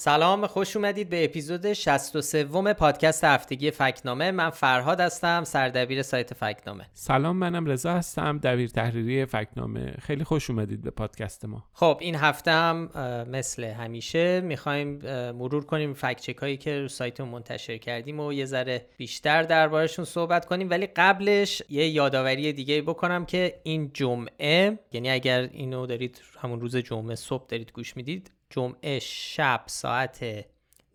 سلام خوش اومدید به اپیزود 63 پادکست هفتگی فکنامه. من فرهاد هستم سردبیر سایت فکنامه. سلام منم رضا هستم دبیر تحریری فکنامه. خیلی خوش اومدید به پادکست ما. خب این هفته هم مثل همیشه می‌خوایم مرور کنیم فکچک هایی که رو سایت منتشر کردیم و یه ذره بیشتر دربارشون صحبت کنیم. ولی قبلش یه یادآوری دیگه بکنم که این جمعه یعنی اگر اینو دارید همون روز جمعه صبح دارید گوش می‌دید جمعه شب ساعت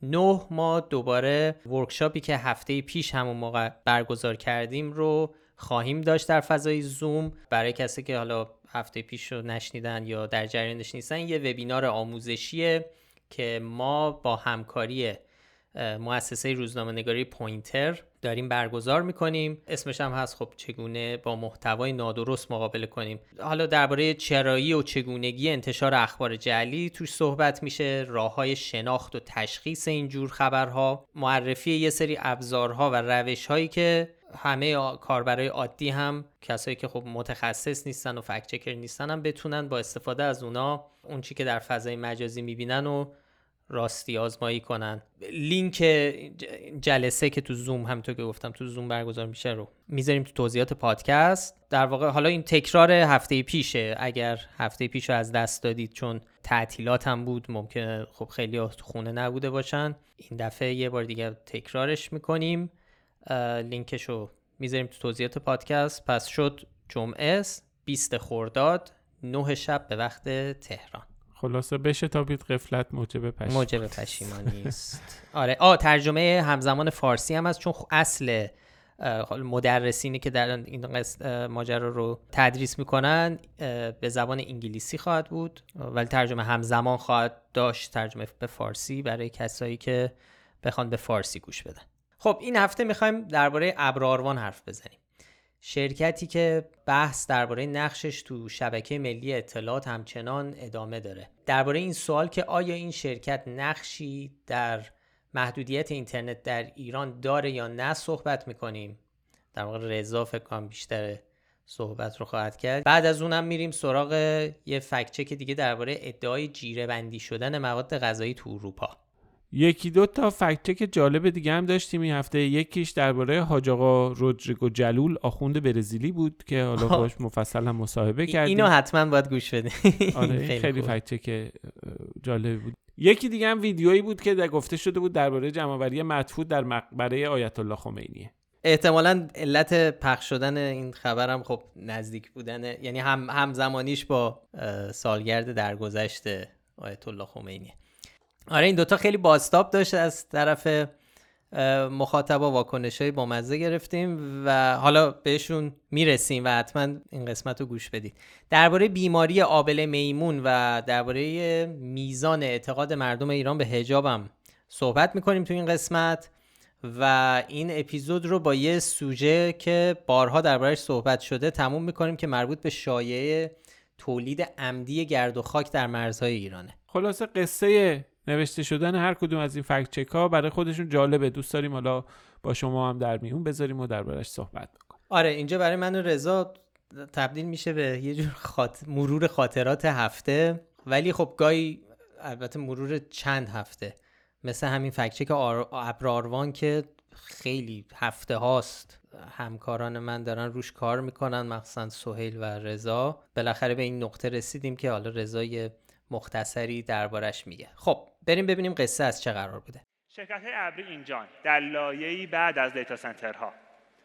نه ما دوباره workshop ی که هفته پیش همون موقع برگزار کردیم رو خواهیم داشت در فضای زوم. برای کسی که حالا هفته پیش رو نشنیدن یا در جریانش نیستن یه وبینار آموزشیه که ما با همکاری مؤسسه روزنامه نگاری پوینتر داریم برگزار می‌کنیم. اسمش هم هست خب چگونه با محتوای نادرست مقابله کنیم. حالا درباره چرایی و چگونگی انتشار اخبار جعلی توش صحبت میشه. راه های شناخت و تشخیص اینجور خبرها. معرفی یه سری ابزارها و روش هایی که همه کاربرای عادی هم کسایی که خب متخصص نیستن و fact checker نیستن هم بتونن با استفاده از اونا اون چی که در فضای مجازی می‌بینن و راستی آزمایی کنن. لینک جلسه که تو زوم همونطور که گفتم تو زوم برگزار میشه رو می‌ذاریم تو توضیحات پادکست. در واقع حالا این تکرار هفته پیشه. اگر هفته پیش رو از دست دادید چون تعطیلات هم بود ممکنه خب خیلی خونه نبوده باشن. این دفعه یه بار دیگه تکرارش می‌کنیم. لینکش رو می‌ذاریم تو توضیحات پادکست. پس شد جمعه 20 خورداد 9 شب به وقت تهران. خلاصه بشه تا بیت قفلت موجب پشیمانی موجب پشیمانی است. آره. آ ترجمه همزمان فارسی هم هست چون اصل مدرسینی که در این ماجرا رو تدریس می‌کنن به زبان انگلیسی خواهد بود. ولی ترجمه همزمان خواهد داشت ترجمه به فارسی برای کسایی که بخوان به فارسی گوش بدن. خب این هفته می‌خوایم درباره ابراروان حرف بزنیم. شرکتی که بحث درباره نقشش تو شبکه ملی اطلاعات همچنان ادامه داره. درباره این سوال که آیا این شرکت نقشی در محدودیت اینترنت در ایران داره یا نه صحبت می‌کنیم. در واقع رضا فکر کنم بیشتر صحبت رو خواهد کرد. بعد از اونم میریم سراغ یه فکچک دیگه درباره ادعای جیره بندی شدن مواد غذایی تو اروپا. یکی دو تا فکت جالب دیگه هم داشتیم. این هفته یکیش درباره حاج آقا رودریگو جلول آخوند برزیلی بود که حالا باش مفصل هم مصاحبه کردیم. اینو حتما باید گوش بدیم آره خیلی فکت جالب بود. یکی دیگه هم ویدیویی بود که در گفته شده بود درباره جمعآوری مدفوع در مقبره آیت الله خمینی. احتمالا علت پخش شدن این خبرم خب نزدیک بودن یعنی هم همزمانیش با سالگرد درگذشت آیت الله خمینی. آره این دوتا خیلی باستاب داشت از طرف مخاطبا واکنش های با مزه گرفتیم و حالا بهشون می‌رسیم و حتما این قسمت رو گوش بدید. درباره بیماری آبل میمون و درباره میزان اعتقاد مردم ایران به هجابم صحبت می‌کنیم تو این قسمت و این اپیزود رو با یه سوژه که بارها دربارهش صحبت شده تموم می‌کنیم که مربوط به شایعه تولید عمدی گرد و خاک در مرزهای ایرانه. خلاصه قصه نوشته شدن هر کدوم از این فکت چک ها برای خودشون جالبه. دوست داریم حالا با شما هم در میون بذاریم و دربارش صحبت بکنیم. آره اینجا برای من رضا تبدیل میشه به یه جور خاط... مرور خاطرات هفته. ولی خب گاهی البته مرور چند هفته. مثل همین فکچک آر... ابراروان که خیلی هفته هاست. همکاران من دارن روش کار می‌کنن مخصوصا سهیل و رضا. بالاخره به این نقطه رسیدیم که حالا رضا مختصری دربارش میگه. خب بریم ببینیم قصه از چه قرار بوده. شرکت های ابری اینجان در لایه‌ای بعد از دیتا سنترها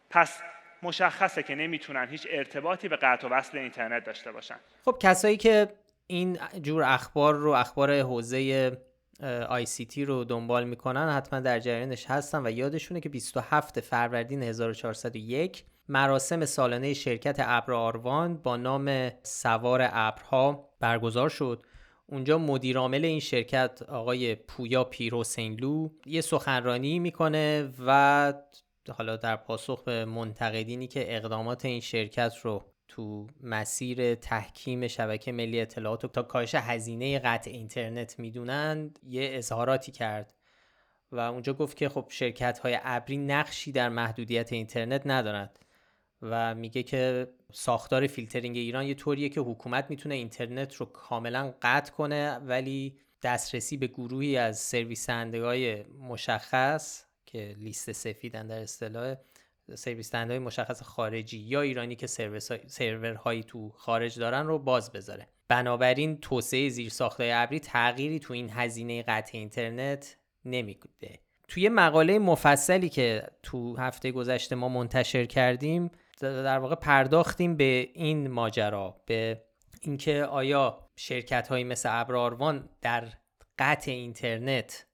پس مشخصه که نمی‌تونن هیچ ارتباطی به قطع و وصل اینترنت داشته باشن. خب کسایی که این جور اخبار رو اخبار حوزه آی سی تی رو دنبال می‌کنن حتما در جریانش هستن و یادشونه که 27 فروردین 1401 مراسم سالانه شرکت ابر آروان با نام سوار ابرها برگزار شد. اونجا مدیرعامل این شرکت آقای پویا پیرو سینلو یه سخنرانی می‌کنه و حالا در پاسخ به منتقدینی که اقدامات این شرکت رو تو مسیر تحکیم شبکه ملی اطلاعات و تا کاهش هزینه قطع اینترنت می‌دونن یه اظهاراتی کرد و اونجا گفت که خب شرکت های ابری نقشی در محدودیت اینترنت ندارند. و میگه که ساختار فیلترینگ ایران یه طوریه که حکومت می‌تونه اینترنت رو کاملا قطع کنه ولی دسترسی به گروهی از سرویس های مشخص که لیست سفیدن در اصطلاح سرویس های مشخص خارجی یا ایرانی که سرورهایی تو خارج دارن رو باز بذاره. بنابراین توسعه زیر ساختای ابری تغییری تو این هزینه قطع اینترنت نمیده. توی مقاله مفصلی که تو هفته گذشته ما منتشر کردیم در واقع پرداختیم به این ماجرا به اینکه آیا شرکت هایی مثل ابراروان در قطع اینترنت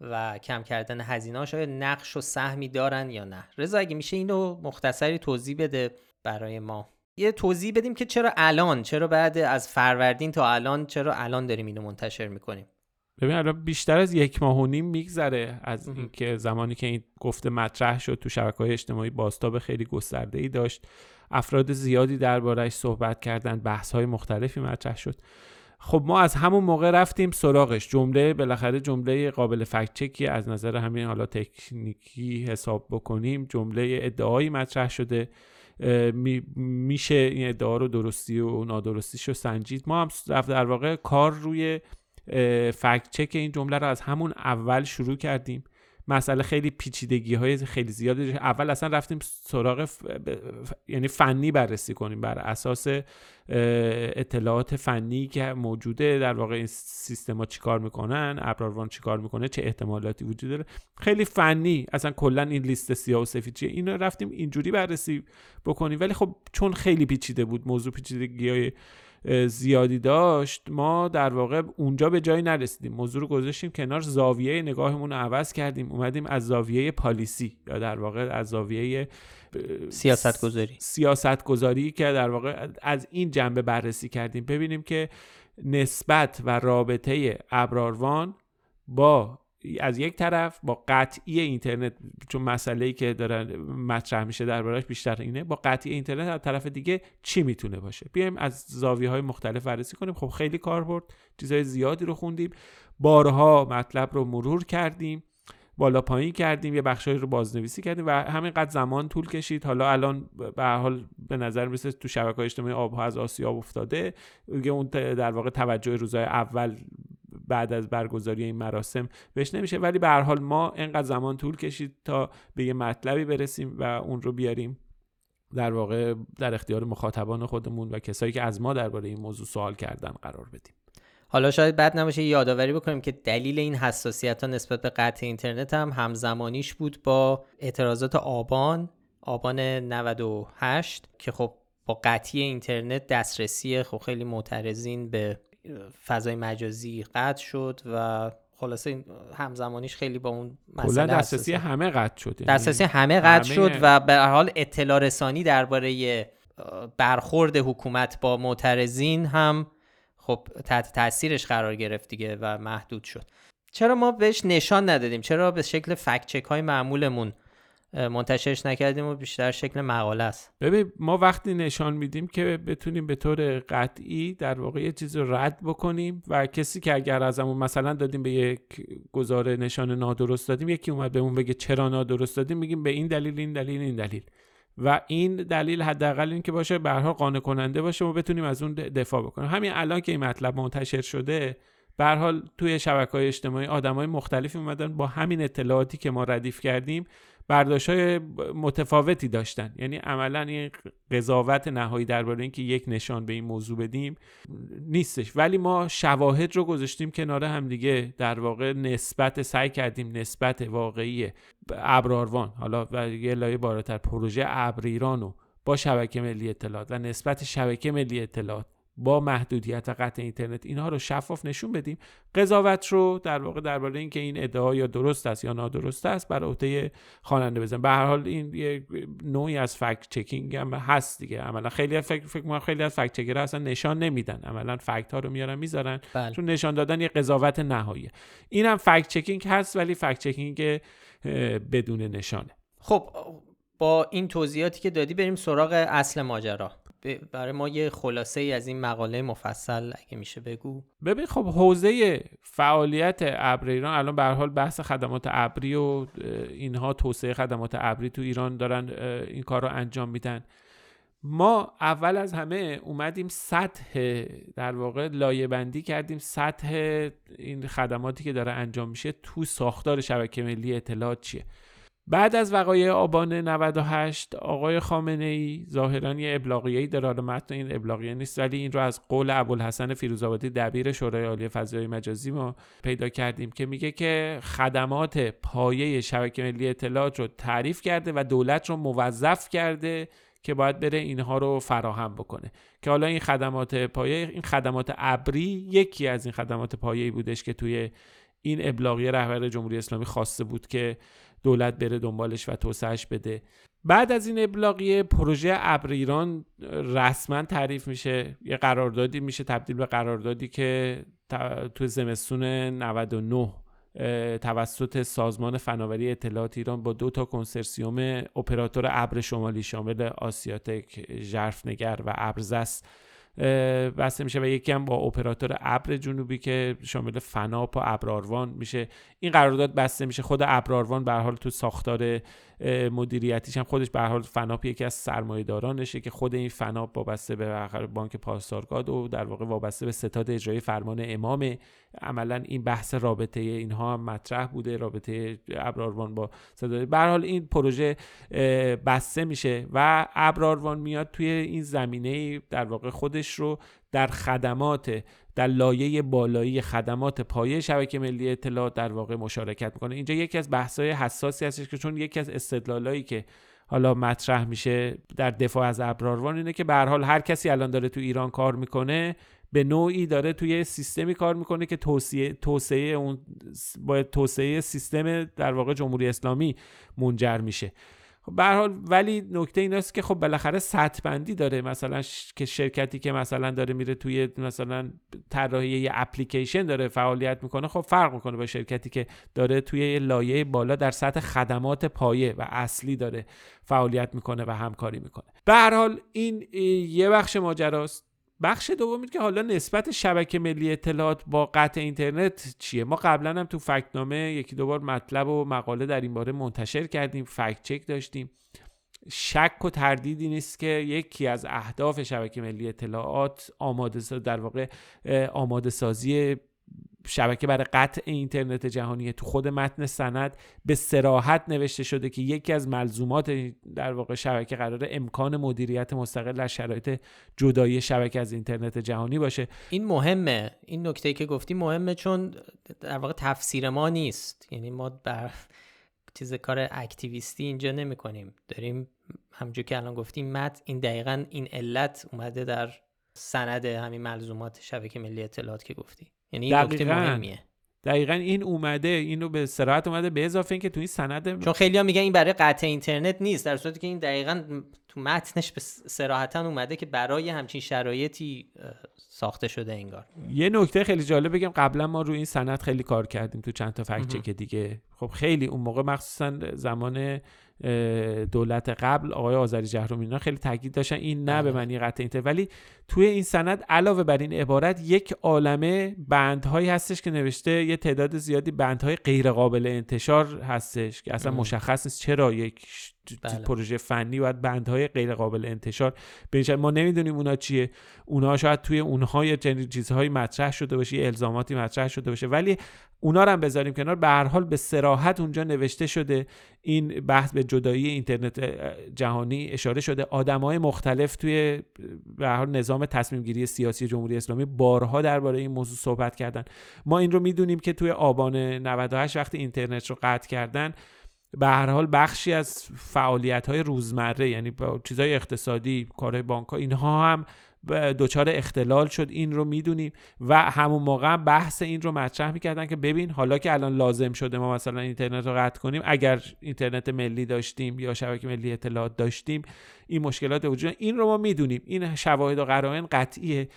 و کم کردن هزینه آیا نقش و سهمی دارن یا نه؟ رضا اگه میشه اینو مختصری توضیح بده برای ما. یه توضیح بدیم که چرا الان چرا بعد از فروردین تا الان چرا الان داریم اینو منتشر می‌کنیم. ببین الان بیشتر از یک ماه و نیم میگذره از اینکه زمانی که این گفته مطرح شد تو شبکه های اجتماعی باستاب خیلی گسترده ای داشت افراد زیادی دربارهش صحبت کردن بحث های مختلفی مطرح شد. خب ما از همون موقع رفتیم سراغش. جمله بالاخره جمله قابل فکت چکی از نظر همین حالا تکنیکی حساب بکنیم جمله ادعایی مطرح شده. میشه این ادعا رو درستی و نادرستیش رو سنجید. ما هم در واقع کار روی فکت چک این جمله رو از همون اول شروع کردیم. مسئله خیلی پیچیدگی های خیلی زیادی اول اصلا رفتیم سراغ یعنی فنی بررسی کنیم بر اساس اطلاعات فنی که موجوده. در واقع این سیستما چیکار می‌کنن؟ ابراروان چیکار می‌کنه؟ چه احتمالاتی وجود داره؟ خیلی فنی. اصلا کلا این لیست سیاه و سفید چیه؟ اینو رفتیم اینجوری بررسی بکنیم. ولی خب چون خیلی پیچیده بود موضوع پیچیدگی های زیادی داشت ما در واقع اونجا به جایی نرسیدیم. موضوع رو گذاشتیم کنار زاویه نگاهمون رو عوض کردیم. اومدیم از زاویه پالیسی یا در واقع از زاویه سیاست گذاری سیاست گذاری که در واقع از این جنبه بررسی کردیم. ببینیم که نسبت و رابطه ابراروان با از یک طرف با قطعی اینترنت چون مسئله ای که داره مطرح میشه دربارش بیشتر اینه با قطعی اینترنت از طرف دیگه چی می‌تونه باشه؟ بیایم از زاویه های مختلف بررسی کنیم. خب خیلی کار برد. چیزهای زیادی رو خوندیم. بارها مطلب رو مرور کردیم. بالا پایین کردیم. یه بخشایی رو بازنویسی کردیم و همینقدر زمان طول کشید. حالا الان به حال به نظر میسه تو شبکه اجتماعی آبها از آسیاب افتاده. اون در واقع توجه روزهای اول بعد از برگزاری این مراسم بهش نمیشه. ولی به هر حال ما انقدر زمان طول کشید تا به یه مطلبی برسیم و اون رو بیاریم در واقع در اختیار مخاطبان خودمون و کسایی که از ما درباره این موضوع سوال کردن قرار بدیم. حالا شاید بد نباشه یادآوری بکنیم که دلیل این حساسیت ها نسبت به قطع اینترنت هم همزمانیش بود با اعتراضات آبان آبان 98 که خب با قطعی اینترنت دسترسی خب خیلی معترضین به فضای مجازی قطع شد و خلاصه همزمانیش خیلی با اون مسئله دسترسی همه قطع شد. یعنی دسترسی همه قطع شد و به حال اطلاع رسانی درباره برخورد حکومت با معترضین هم خب تحت تاثیرش قرار گرفت دیگه و محدود شد. چرا ما بهش نشان ندادیم؟ چرا به شکل فکت چک های معمولمون منتشرش نکردیم و بیشتر شکل مقاله است. ببین ما وقتی نشان میدیم که بتونیم به طور قطعی در واقع یه چیز رو رد بکنیم و کسی که اگر ازمون مثلا دادیم به یک گزاره نشان نادرست دادیم یکی اومد بهمون بگه چرا نادرست دادیم میگیم به این دلیل این دلیل این دلیل. و این دلیل حداقل این که باشه به هر قانع کننده باشه و بتونیم از اون دفاع بکنیم. همین الان که این مطلب منتشر شده به توی شبکه های اجتماعی آدمای مختلفی اومدن با همین اطلاعاتی که ما ردیف کردیم برداشت های متفاوتی داشتن. یعنی عملا این قضاوت نهایی درباره اینکه یک نشان به این موضوع بدیم نیستش. ولی ما شواهد رو گذاشتیم کنار هم دیگه در واقع نسبت سعی کردیم نسبت واقعی ابراروان حالا و یه لایه بالاتر پروژه ابر رو با شبکه ملی اطلاعات و نسبت شبکه ملی اطلاعات با محدودیت قطع اینترنت اینها رو شفاف نشون بدیم. قضاوت رو در واقع درباره اینکه این ادعا یا درست است یا نادرست است بر عهده خواننده بزنیم. به هر حال این یه نوعی از فکت چکینگ هم هست دیگه. عملا خیلی فکر فکر خیلی از فکت چکرها اصلا نشان نمیدن. عملا فکت ها رو میارن می‌ذارن. بله. چون نشان دادن یه قضاوت نهایی. این هم فکت چکینگ هست ولی فکت چکینگ بدون نشانه. خب با این توضیحاتی که دادی بریم سراغ اصل ماجرا. برای ما یه خلاصه ای از این مقاله مفصل اگه میشه بگو. ببین خب حوزه فعالیت ابر ایران الان به حال بحث خدمات ابری و اینها توسعه خدمات ابری تو ایران دارن این کار رو انجام میدن. ما اول از همه اومدیم سطح در واقع لایه بندی کردیم سطح این خدماتی که داره انجام میشه تو ساختار شبکه ملی اطلاعات چیه. بعد از وقایع آبان 98 آقای خامنه ای ظاهرا یه ابلاغیه‌ای داره. حالا متن این ابلاغیه نیست ولی این رو از قول ابوالحسن فیروزآبادی دبیر شورای عالی فضای مجازی ما پیدا کردیم که میگه که خدمات پایه شبکه ملی اطلاعات رو تعریف کرده و دولت رو موظف کرده که باید بره اینها رو فراهم بکنه. که حالا این خدمات پایه این خدمات ابری یکی از این خدمات پایه‌ای بودش که توی این ابلاغیه رهبر جمهوری اسلامی خواسته بود که دولت بره دنبالش و توسعهش بده. بعد از این ابلاغیه پروژه ابر ایران رسما تعریف میشه. یه قراردادی میشه تبدیل به قراردادی که تو زمستون 99 توسط سازمان فناوری اطلاعات ایران با دو تا کنسرسیوم اپراتور ابر شمالی شامل آسیاتک، ژرفنگر و ابرزس بسته میشه و یکی هم با اپراتور ابر جنوبی که شامل فناپ و ابراروان میشه. این قرارداد بسته میشه. خود ابراروان به حال تو ساختار مدیریتیش هم خودش به حال فناپ یکی از سرمایه‌دارانشه که خود این فناپ وابسته به بانک پاسارگاد و در واقع وابسته به ستاد اجرایی فرمان امام. عملا این بحث رابطه اینها هم مطرح بوده رابطه ابراروان با ستاد. به حال این پروژه بسته میشه و ابراروان میاد توی این زمینه در واقع خودش رو در خدمات در لایه بالایی خدمات پایه شبکه ملی اطلاعات در واقع مشارکت می‌کنه. اینجا یکی از بحث‌های حساسی هستش که چون یکی از استدلالایی که حالا مطرح میشه در دفاع از ابراروان اینه که به هر حال هر کسی الان داره تو ایران کار می‌کنه به نوعی داره توی سیستمی کار می‌کنه که توسعه توسعه اون با توسعه سیستم در واقع جمهوری اسلامی منجر میشه. خب به حال ولی نکته این است که خب بالاخره سطح بندی داره. مثلا که شرکتی که مثلا داره میره توی مثلا طراحی یه اپلیکیشن داره فعالیت می‌کنه خب فرق می‌کنه با شرکتی که داره توی لایه بالا در سطح خدمات پایه و اصلی داره فعالیت می‌کنه و همکاری می‌کنه. به هر حال این یه بخش ماجراست. بخش دومی که حالا نسبت شبکه ملی اطلاعات با قطع اینترنت چیه؟ ما قبلا هم تو فکتنامه یکی دوبار مطلب و مقاله در این باره منتشر کردیم فکت چک داشتیم. شک و تردیدی نیست که یکی از اهداف شبکه ملی اطلاعات آماده در واقع آماده سازی شبکه برای قطع اینترنت جهانی تو خود متن سند به سراحت نوشته شده که یکی از ملزومات در واقع شبکه قرار امکان مدیریت مستقل در شرایط جدایی شبکه از اینترنت جهانی باشه. این مهمه. این نکته که گفتی مهمه چون در واقع تفسیر ما نیست. یعنی ما بر چیز کار اکتیویستی اینجا نمی کنیم داریم همجور که الان گفتیم مت این دقیقا این علت اومده در سند همین ملزومات شبکه ملی اطلاعات که گفتی. یعنی این نکته مهمیه. دقیقا این اومده اینو به سراحت اومده به اضافه اینکه تو این سند چون خیلی ها میگن این برای قطع اینترنت نیست در صورتی که این دقیقا تو متنش به سراحتا اومده که برای همچین شرایطی ساخته شده انگار. یه نکته خیلی جالب بگم قبلا ما روی این سند خیلی کار کردیم تو چند تا فکت که دیگه. خب خیلی اون موقع مخصوصا زمان دولت قبل آقای آذری جهرومی اینا خیلی تاکید داشتن. این نه به بله. معنی قطع اینترنت ولی توی این سند علاوه بر این عبارت یک عالمه بندهایی هستش که نوشته یه تعداد زیادی بندهای غیر قابل انتشار هستش که اصلا مشخص نیست چرا یک بله. پروژه فنی باید بندهای غیر قابل انتشار بنشن ما نمی‌دونیم اونا چیه. اونا شاید توی اونها یه چیزهایی مطرح شده باشه یه الزاماتی مطرح شده باشه. ولی اونا رو هم بذاریم کنار. به هر حال به سراحت اونجا نوشته شده. این بحث به جدایی اینترنت جهانی اشاره شده. آدمای مختلف توی به هر حال نظام تصمیم گیری سیاسی جمهوری اسلامی بارها درباره این موضوع صحبت کردن. ما این رو می‌دونیم که توی آبان 98 وقتی اینترنت رو قطع کردن به هر حال بخشی از فعالیت های روزمره یعنی با چیزهای اقتصادی کارهای بانک ها اینها هم دچار اختلال شد. این رو می‌دونیم و همون موقع بحث این رو مطرح می‌کردن که ببین حالا که الان لازم شده ما مثلا اینترنت رو قطع کنیم اگر اینترنت ملی داشتیم یا شبکه ملی اطلاعات داشتیم این مشکلات وجود این رو ما می‌دونیم. این شواهد و قرائن قطعیه.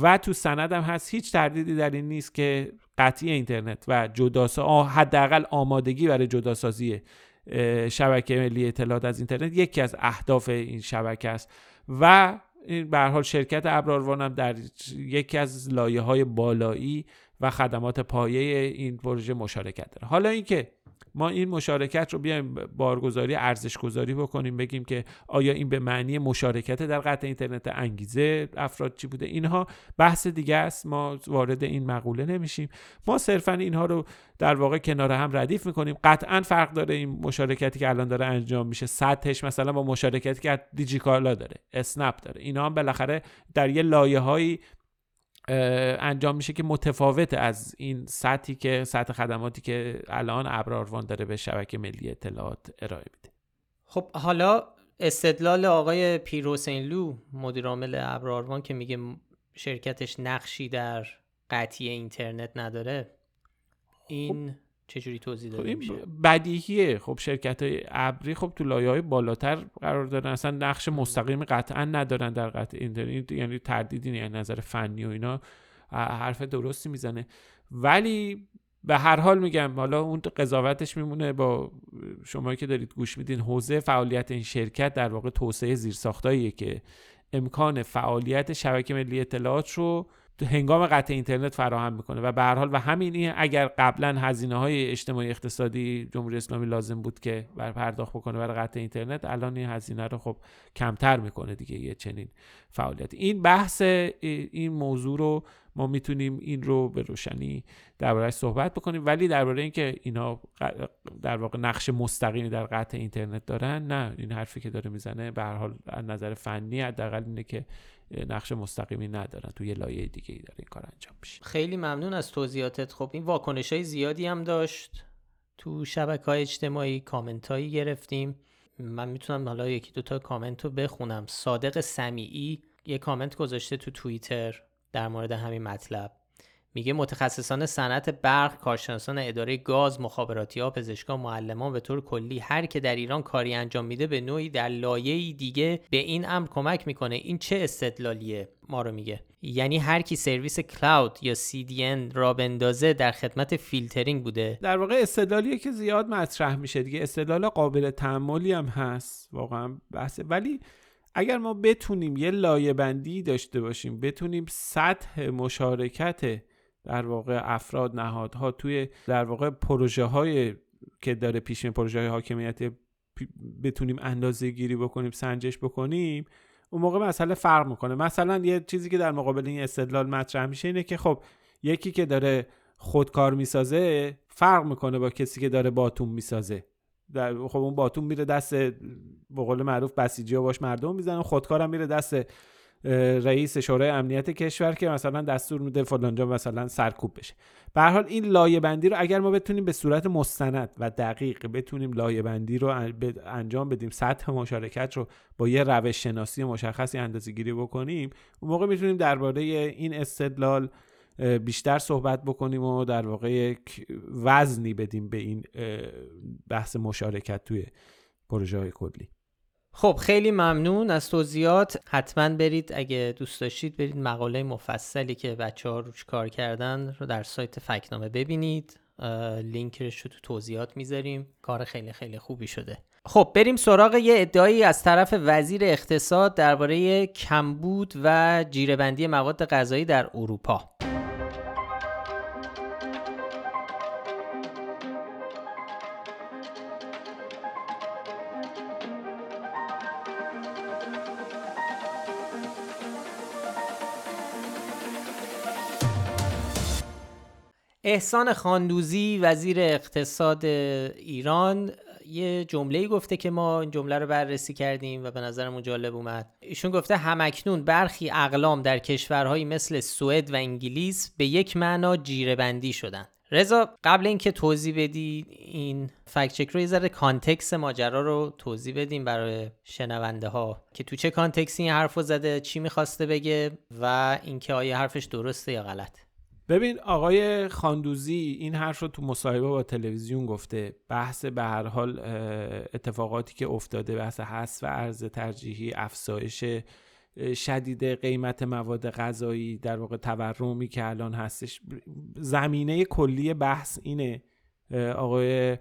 و تو سند هم هست هیچ تردیدی در این نیست که قطعی اینترنت و جداسا حداقل آمادگی برای جداسازی شبکه ملی اطلاعات از اینترنت یکی از اهداف این شبکه است. و این به حال شرکت ابراروان هم در یکی از لایه های بالایی و خدمات پایه این پروژه مشارکت داره. حالا اینکه ما این مشارکت رو بیایم بارگذاری ارزش گذاری بکنیم بگیم که آیا این به معنی مشارکت در قطع اینترنت انگیزه افراد چی بوده؟ اینها بحث دیگه است. ما وارد این مقوله نمیشیم. ما صرفا اینها رو در واقع کنار هم ردیف می‌کنیم. قطعا فرق داره این مشارکتی که الان داره انجام میشه. سطحش مثلا با مشارکتی که دیجیکالا داره اسنپ داره. اینا هم بالاخره در یه لایه انجام میشه که متفاوت از این سطحی که سطح خدماتی که الان ابراروان داره به شبکه ملی اطلاعات ارائه میده. خب حالا استدلال آقای پیر حسین لو مدیر عامل ابراروان که میگه شرکتش نقشی در قطعی اینترنت نداره این خب چجوری توضیح داده خب میشه؟ بدیهیه. خب شرکت های ابری خب تو لایه های بالاتر قرار دارن. اصلا نقش مستقیم قطعا ندارن در قطع اینترنت یعنی تردیدی یعنی نظر فنی و اینا. حرف درستی می‌زنه. ولی به هر حال میگم حالا اون قضاوتش میمونه با شما که دارید گوش میدین حوزه فعالیت این شرکت در واقع توسعه زیرساختاییه که امکان فعالیت شبکه ملی اطلاعات رو هنگام قطع اینترنت فراهم می‌کنه. و به هر حال و همین اگر قبلا هزینه های اجتماعی اقتصادی جمهوری اسلامی لازم بود که بر پرداخت بکنه برای قطع اینترنت الان این هزینه رو خب کمتر می‌کنه دیگه یه چنین فعالیت. این بحث این موضوع رو ما می‌تونیم این رو به روشنی دربارهش صحبت بکنیم. ولی درباره اینکه اینا در واقع نقش مستقیمی در قطع اینترنت دارن نه. این حرفی که داره می‌زنه به هر حال از نظر فنی حداقل اینه که نقش مستقیمی ندارن. توی لایه دیگه ای داره این کار انجام میشه. خیلی ممنون از توضیحاتت. خب این واکنش های زیادی هم داشت. تو شبکه های اجتماعی کامنت هایی گرفتیم. من می‌تونم حالا یکی دوتا کامنت رو بخونم. صادق سمیعی یه کامنت گذاشته تو توییتر در مورد همین مطلب. میگه متخصصان صنعت برق کارشناسان اداره گاز مخابراتی ها پزشکان معلمان به طور کلی هر که در ایران کاری انجام میده به نوعی در لایه دیگه به این امر کمک می‌کنه. این چه استدلالیه؟ ما رو میگه. یعنی هر کی سرویس cloud یا CDN راه بندازه در خدمت فیلترینگ بوده. در واقع استدلالیه که زیاد مطرح میشه دیگه. استدلال قابل تأملی هم هست. واقعا بحثه ولی اگر ما بتونیم یه لایه بندی داشته باشیم بتونیم سطح مشارکت در واقع افراد نهادها توی در واقع پروژه های که داره پیش پروژه های حاکمیت بتونیم اندازه گیری بکنیم سنجش بکنیم اون موقع مسئله فرق می‌کنه. مثلا یه چیزی که در مقابل این استدلال مطرح میشه اینه که خب یکی که داره خودکار می‌سازه فرق می‌کنه با کسی که داره باتوم می‌سازه. در خب اون باتوم میره دست به قول معروف بسیجی باش مردم می‌زنه خودکارم میره دست رئیس شورای امنیت کشور که مثلا دستور میده فلانجا مثلا سرکوب بشه. به حال این لایه بندی رو اگر ما بتونیم به صورت مستند و دقیق بتونیم لایه بندی رو انجام بدیم سطح مشارکت رو با یه روش شناسی مشخصی اندازه گیری بکنیم اون موقع می‌تونیم درباره این استدلال بیشتر صحبت بکنیم و در واقع یک وزنی بدیم به این بحث مشارکت توی پروژه های کلی. خب خیلی ممنون از توضیحات. حتما برید اگه دوست داشتید برید مقاله مفصلی که بچه ها روش کار کردن رو در سایت فکنامه ببینید. لینکش رو تو توضیحات می‌ذاریم. کار خیلی خیلی خوبی شده. خب بریم سراغ یه ادعایی از طرف وزیر اقتصاد درباره کمبود و جیرهبندی مواد غذایی در اروپا. احسان خاندوزی وزیر اقتصاد ایران یه جمله گفته که ما این جمله رو بررسی کردیم و به نظرمون جالب اومد. ایشون گفته هم‌اکنون برخی اقلام در کشورهایی مثل سوئد و انگلیس به یک معنا جیره بندی شدن. رضا قبل اینکه توضیح بدی این fact check رو یه ذره context ماجرا رو توضیح بدیم برای شنونده ها که تو چه context ی این حرف زده چی می‌خواسته بگه و اینکه آیا حرفش درسته یا غلط ببین آقای خاندوزی این حرف رو تو مصاحبه با تلویزیون گفته. بحث به هر حال اتفاقاتی که افتاده بحث حذف ارز ترجیحی افزایش شدید قیمت مواد غذایی در واقع تورمی که الان هستش. زمینه کلی بحث اینه. آقای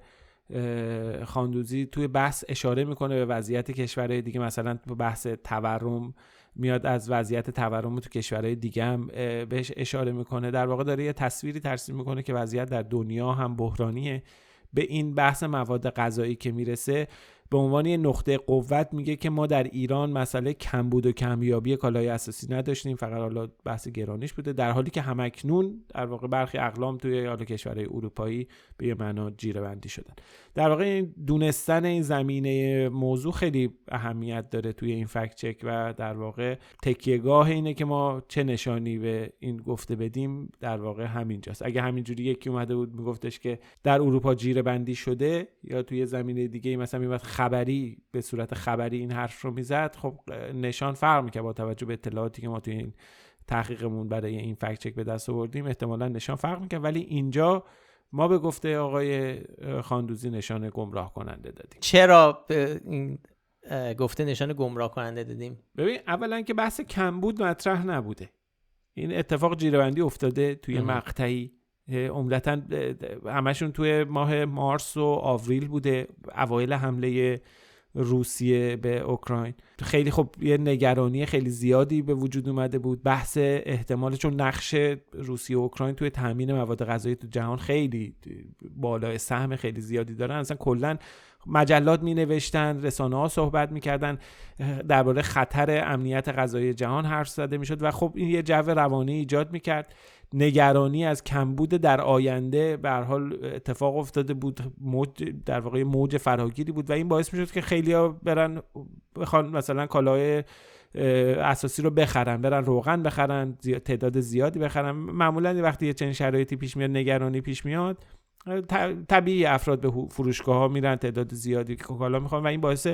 خاندوزی توی بحث اشاره می‌کنه به وضعیت کشورهای دیگه مثلا بحث تورم. میاد از وضعیت تورم تو کشورهای دیگه هم بهش اشاره می‌کنه. در واقع داره یه تصویری ترسیم می‌کنه که وضعیت در دنیا هم بحرانیه. به این بحث مواد غذایی که می‌رسه به عنوان یه نقطه قوت میگه که ما در ایران مسئله کمبود و کمیابی کالای اساسی نداشتیم فقط حالا بحث گرانیش بوده در حالی که همکنون در واقع برخی اقلام توی حالا کشورهای اروپایی به یه معنا جیره بندی شدن. در واقع دونستن این زمینه موضوع خیلی اهمیت داره توی این فکت چک و در واقع تکیهگاه اینه که ما چه نشانی به این گفته بدیم در واقع همینجاست. اگه همینجوری یکی اومده بود میگفتش که در اروپا جیره بندی شده یا توی زمینه دیگه مثلا میمد خبری به صورت خبری این حرف رو می‌زد خب نشان فرق می‌کرد با توجه به اطلاعاتی که ما توی این تحقیقمون برای این فکت چک به دست آوردیم احتمالا نشان فرق می‌کرد. ولی اینجا ما به گفته آقای خاندوزی نشان گمراه کننده دادیم. چرا به این گفته نشان گمراه کننده دادیم؟ ببین اولا که بحث کمبود مطرح نبوده. این اتفاق جیرهبندی افتاده توی مقطعی. عمدتا همشون توی ماه مارس و آوریل بوده اوایل حمله روسیه به اوکراین. خیلی خب یه نگرانی خیلی زیادی به وجود اومده بود. بحث احتمال چون نقش روسیه و اوکراین توی تامین مواد غذایی تو جهان خیلی بالای سهم خیلی زیادی دارن. اصلا کلا مجلات می نوشتن رسانه ها صحبت می‌کردن درباره خطر امنیت غذایی جهان حرف زده می‌شد و خب این یه جو روانی ایجاد می‌کرد. نگرانی از کمبود در آینده به حال اتفاق افتاده بود موج در واقع موج فراگیری بود و این باعث می‌شد که خیلیا برن بخوان مثلا کالای اساسی رو بخرن برن روغن بخرن تعداد زیادی بخرن. معمولا وقتی یه چنین شرایطی پیش میاد نگرانی پیش میاد طبیعی افراد به فروشگاه ها میرن تعداد زیادی که کالا می‌خوان و این باعث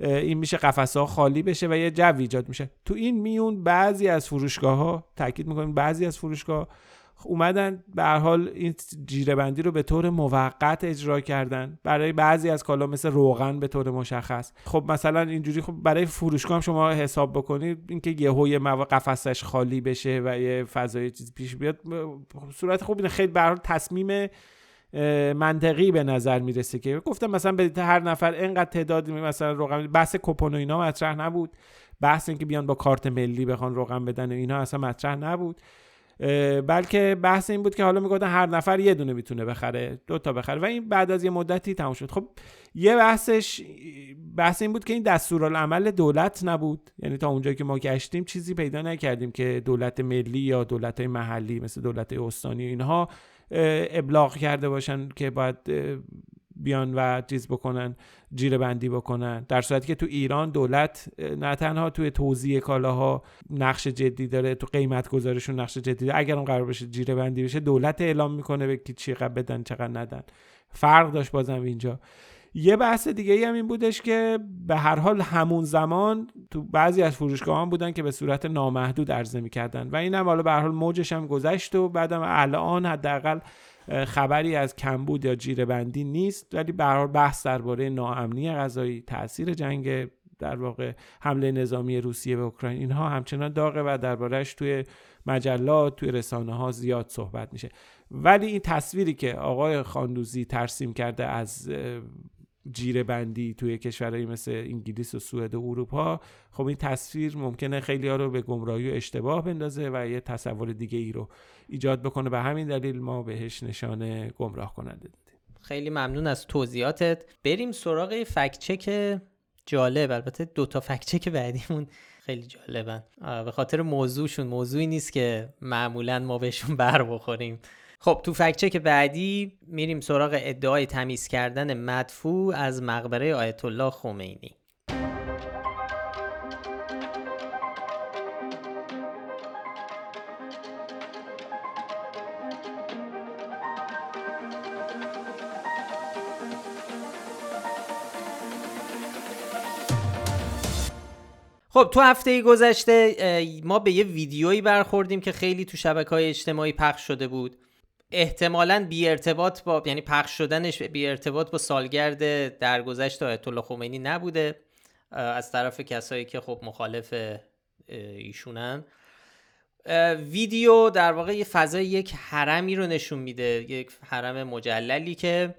این میشه قفسه ها خالی بشه و یه جو ایجاد میشه. تو این میون بعضی از فروشگاه ها تاکید می‌کنیم بعضی از فروشگاه اومدن به هر حال این جیره بندی رو به طور موقت اجرا کردن. برای بعضی از کالا مثل روغن به طور مشخص. خب مثلا اینجوری خب برای فروشگاه هم شما حساب بکنید اینکه یهو یه قفسش خالی بشه و یه فضای چیزی پیش بیاد صورت خوب اینه. خیلی به تصمیم منطقی به نظر می‌رسه که گفتم مثلا به هر نفر اینقدر تعداد مثلا رقم بحث کوپن و اینا مطرح نبود. بحث اینکه بیان با کارت ملی بخوان رقم بدن و اینا اصلا مطرح نبود. بلکه بحث این بود که حالا می‌گفتن هر نفر یه دونه می‌تونه بخره دو تا بخره و این بعد از یه مدتی تموم شد. خب یه بحثش بحث این بود که این دستورالعمل دولت نبود. یعنی تا اونجایی که ما گشتیم چیزی پیدا نکردیم که دولت ملی یا دولت محلی مثل دولت استانی اینها ابلاغ کرده باشن که باید بیان و چیز بکنن جیره بندی بکنن. در صورتی که تو ایران دولت نه تنها توی توزیع کالاها نقش جدی داره تو قیمت گذارشون نقش جدی داره. اگر اون قرار بشه جیره بندی بشه دولت اعلام می‌کنه به کی چقدر بدن چقدر ندن. فرق داشت بازم اینجا. یه بحث دیگه ای هم این بودش که به هر حال همون زمان تو بعضی از فروشگاه بودن که به صورت نامحدود عرضه می‌کردن. و این هم حالا به هر حال موجش هم گذشت و بعدم الان حداقل خبری از کمبود یا جیره بندی نیست ولی به هر بحث درباره ناامنی غذایی تاثیر جنگ در واقع حمله نظامی روسیه به اوکراین اینها همچنان داغه و دربارهش توی مجلات توی رسانه ها زیاد صحبت میشه. ولی این تصویری که آقای خاندوزی ترسیم کرده از جیره بندی توی کشورهایی مثل انگلیس و سوئد و اروپا. خب این تصویر ممکنه خیلی ها رو به گمراهی و اشتباه بندازه و یه تصور دیگه ای رو ایجاد بکنه. به همین دلیل ما بهش نشانه گمراه کننده دادیم. خیلی ممنون از توضیحاتت. بریم سراغ فکچک جالب. البته دوتا فکچک بعدیمون خیلی جالبن. به خاطر موضوعشون. موضوعی نیست که معمولا ما بهشون بر بخوریم. خب تو فکچک بعدی میریم سراغ ادعای تمیز کردن مدفوع از مقبره آیت الله خمینی. خب تو هفته گذشته ما به یه ویدیویی برخوردیم که خیلی تو شبکه های اجتماعی پخش شده بود. احتمالا بی ارتباط با یعنی پخش شدنش بی ارتباط با سالگرد درگذشت آیت الله خمینی نبوده. از طرف کسایی که خب مخالف ایشونن. ویدیو در واقع یه فضای یک حرمی رو نشون میده. یک حرم مجللی که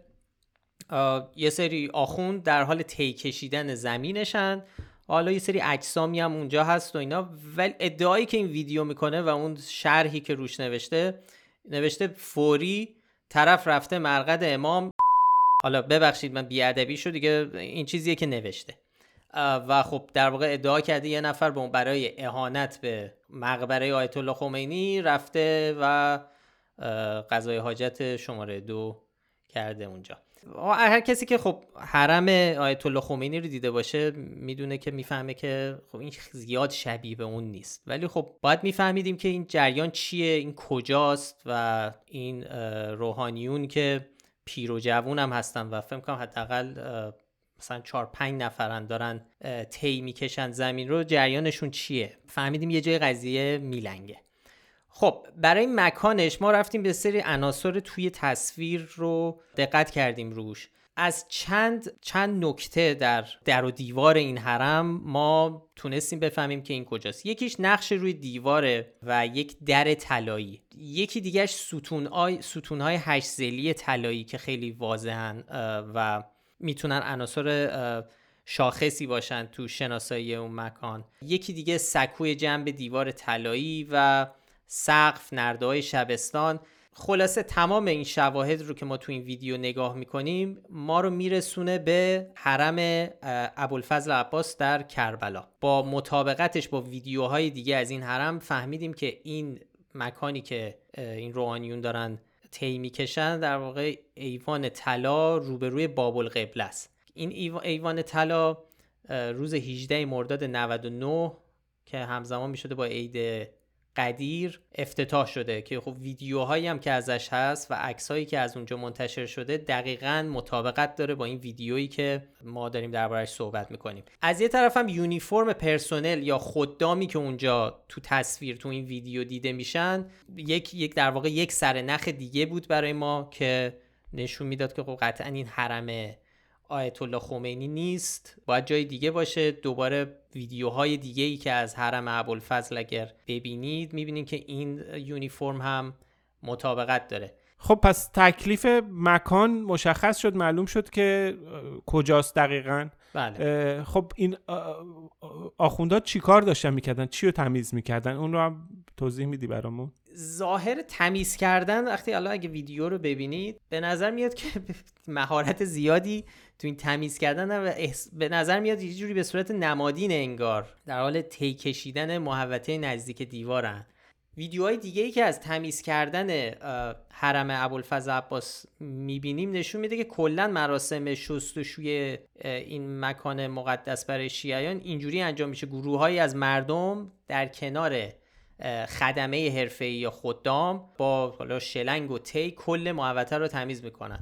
یه سری آخوند در حال تی کشیدن زمینشن. حالا یه سری اجسامی هم اونجا هست و اینا. ولی ادعایی که این ویدیو می‌کنه و اون شرحی که روش نوشته نوشته فوری طرف رفته مرقد امام. حالا ببخشید من بیادبی شد دیگه این چیزیه که نوشته. و خب در واقع ادعا کرده یه نفر به برای اهانت به مقبره آیت الله خمینی رفته و قضای حاجت شماره دو کرده اونجا. هر کسی که خب حرم آیت الله خمینی رو دیده باشه می‌دونه که می‌فهمه که خب این زیاد شبیه به اون نیست. ولی خب باید میفهمیدیم که این جریان چیه این کجاست و این روحانیون که پیر و جوون هم هستن و فکر کنم حداقل مثلا چهار پنج نفرن دارن طی می‌کشن زمین رو. جریانشون چیه؟ فهمیدیم یه جای قضیه میلنگه. خب برای مکانش ما رفتیم به سری عناصر توی تصویر رو دقت کردیم روش. از چند چند نکته در در و دیوار این حرم ما تونستیم بفهمیم که این کجاست. یکیش نقش روی دیواره و یک در طلایی. یکی دیگهش ستون های ستون های هشت زلی طلایی که خیلی واضحن و می‌تونن عناصر شاخصی باشن تو شناسایی اون مکان. یکی دیگه سکوی جنب دیوار طلایی و سقف نرده های شبستان. خلاصه تمام این شواهد رو که ما تو این ویدیو نگاه می‌کنیم ما رو میرسونه به حرم ابوالفضل عباس در کربلا. با مطابقتش با ویدیوهای دیگه از این حرم فهمیدیم که این مکانی که این روحانیون دارن طی می‌کشن در واقع ایوان طلا روبروی باب القبله است. این ایوان طلا روز 18 مرداد 99 که همزمان می‌شده با عید قدیر افتتاح شده که خب ویدیوهایی هم که ازش هست و عکسهایی که از اونجا منتشر شده دقیقا مطابقت داره با این ویدیویی که ما داریم دربارش صحبت می‌کنیم. از یه طرف هم یونیفرم پرسونل یا خدامی که اونجا تو تصویر تو این ویدیو دیده میشن یک یک در واقع یک سر نخ دیگه بود برای ما که نشون می‌داد که خب قطعا این حرم آیت الله خمینی نیست. باید جای دیگه باشه. دوباره ویدیوهای دیگه ای که از حرم ابوالفضل اگر ببینید می‌بینید که این یونیفرم هم مطابقت داره. خب پس تکلیف مکان مشخص شد معلوم شد که کجاست دقیقا. بله. خب این آخوندها چی کار داشتن می‌کردن؟ چی رو تمیز می‌کردن؟ اون رو هم توضیح میدی برامون؟ ظاهر تمیز کردن وقتی حالا اگه ویدیو رو ببینید به نظر میاد که مهارت زیادی تو این تمیز کردن و به نظر میاد یه جوری به صورت نمادین انگار در حال طی کشیدن محوطه نزدیک دیوارن. ویدیوهای دیگه ای که از تمیز کردن حرم ابوالفضل عباس می‌بینیم نشون میده که کلا مراسم شستشوی این مکان مقدس برای شیعیان اینجوری انجام میشه. گروههایی از مردم در کنار خدمه حرفه‌ای یا خدام با حالا شلنگ و تی کل محوطه رو تمیز می‌کنن.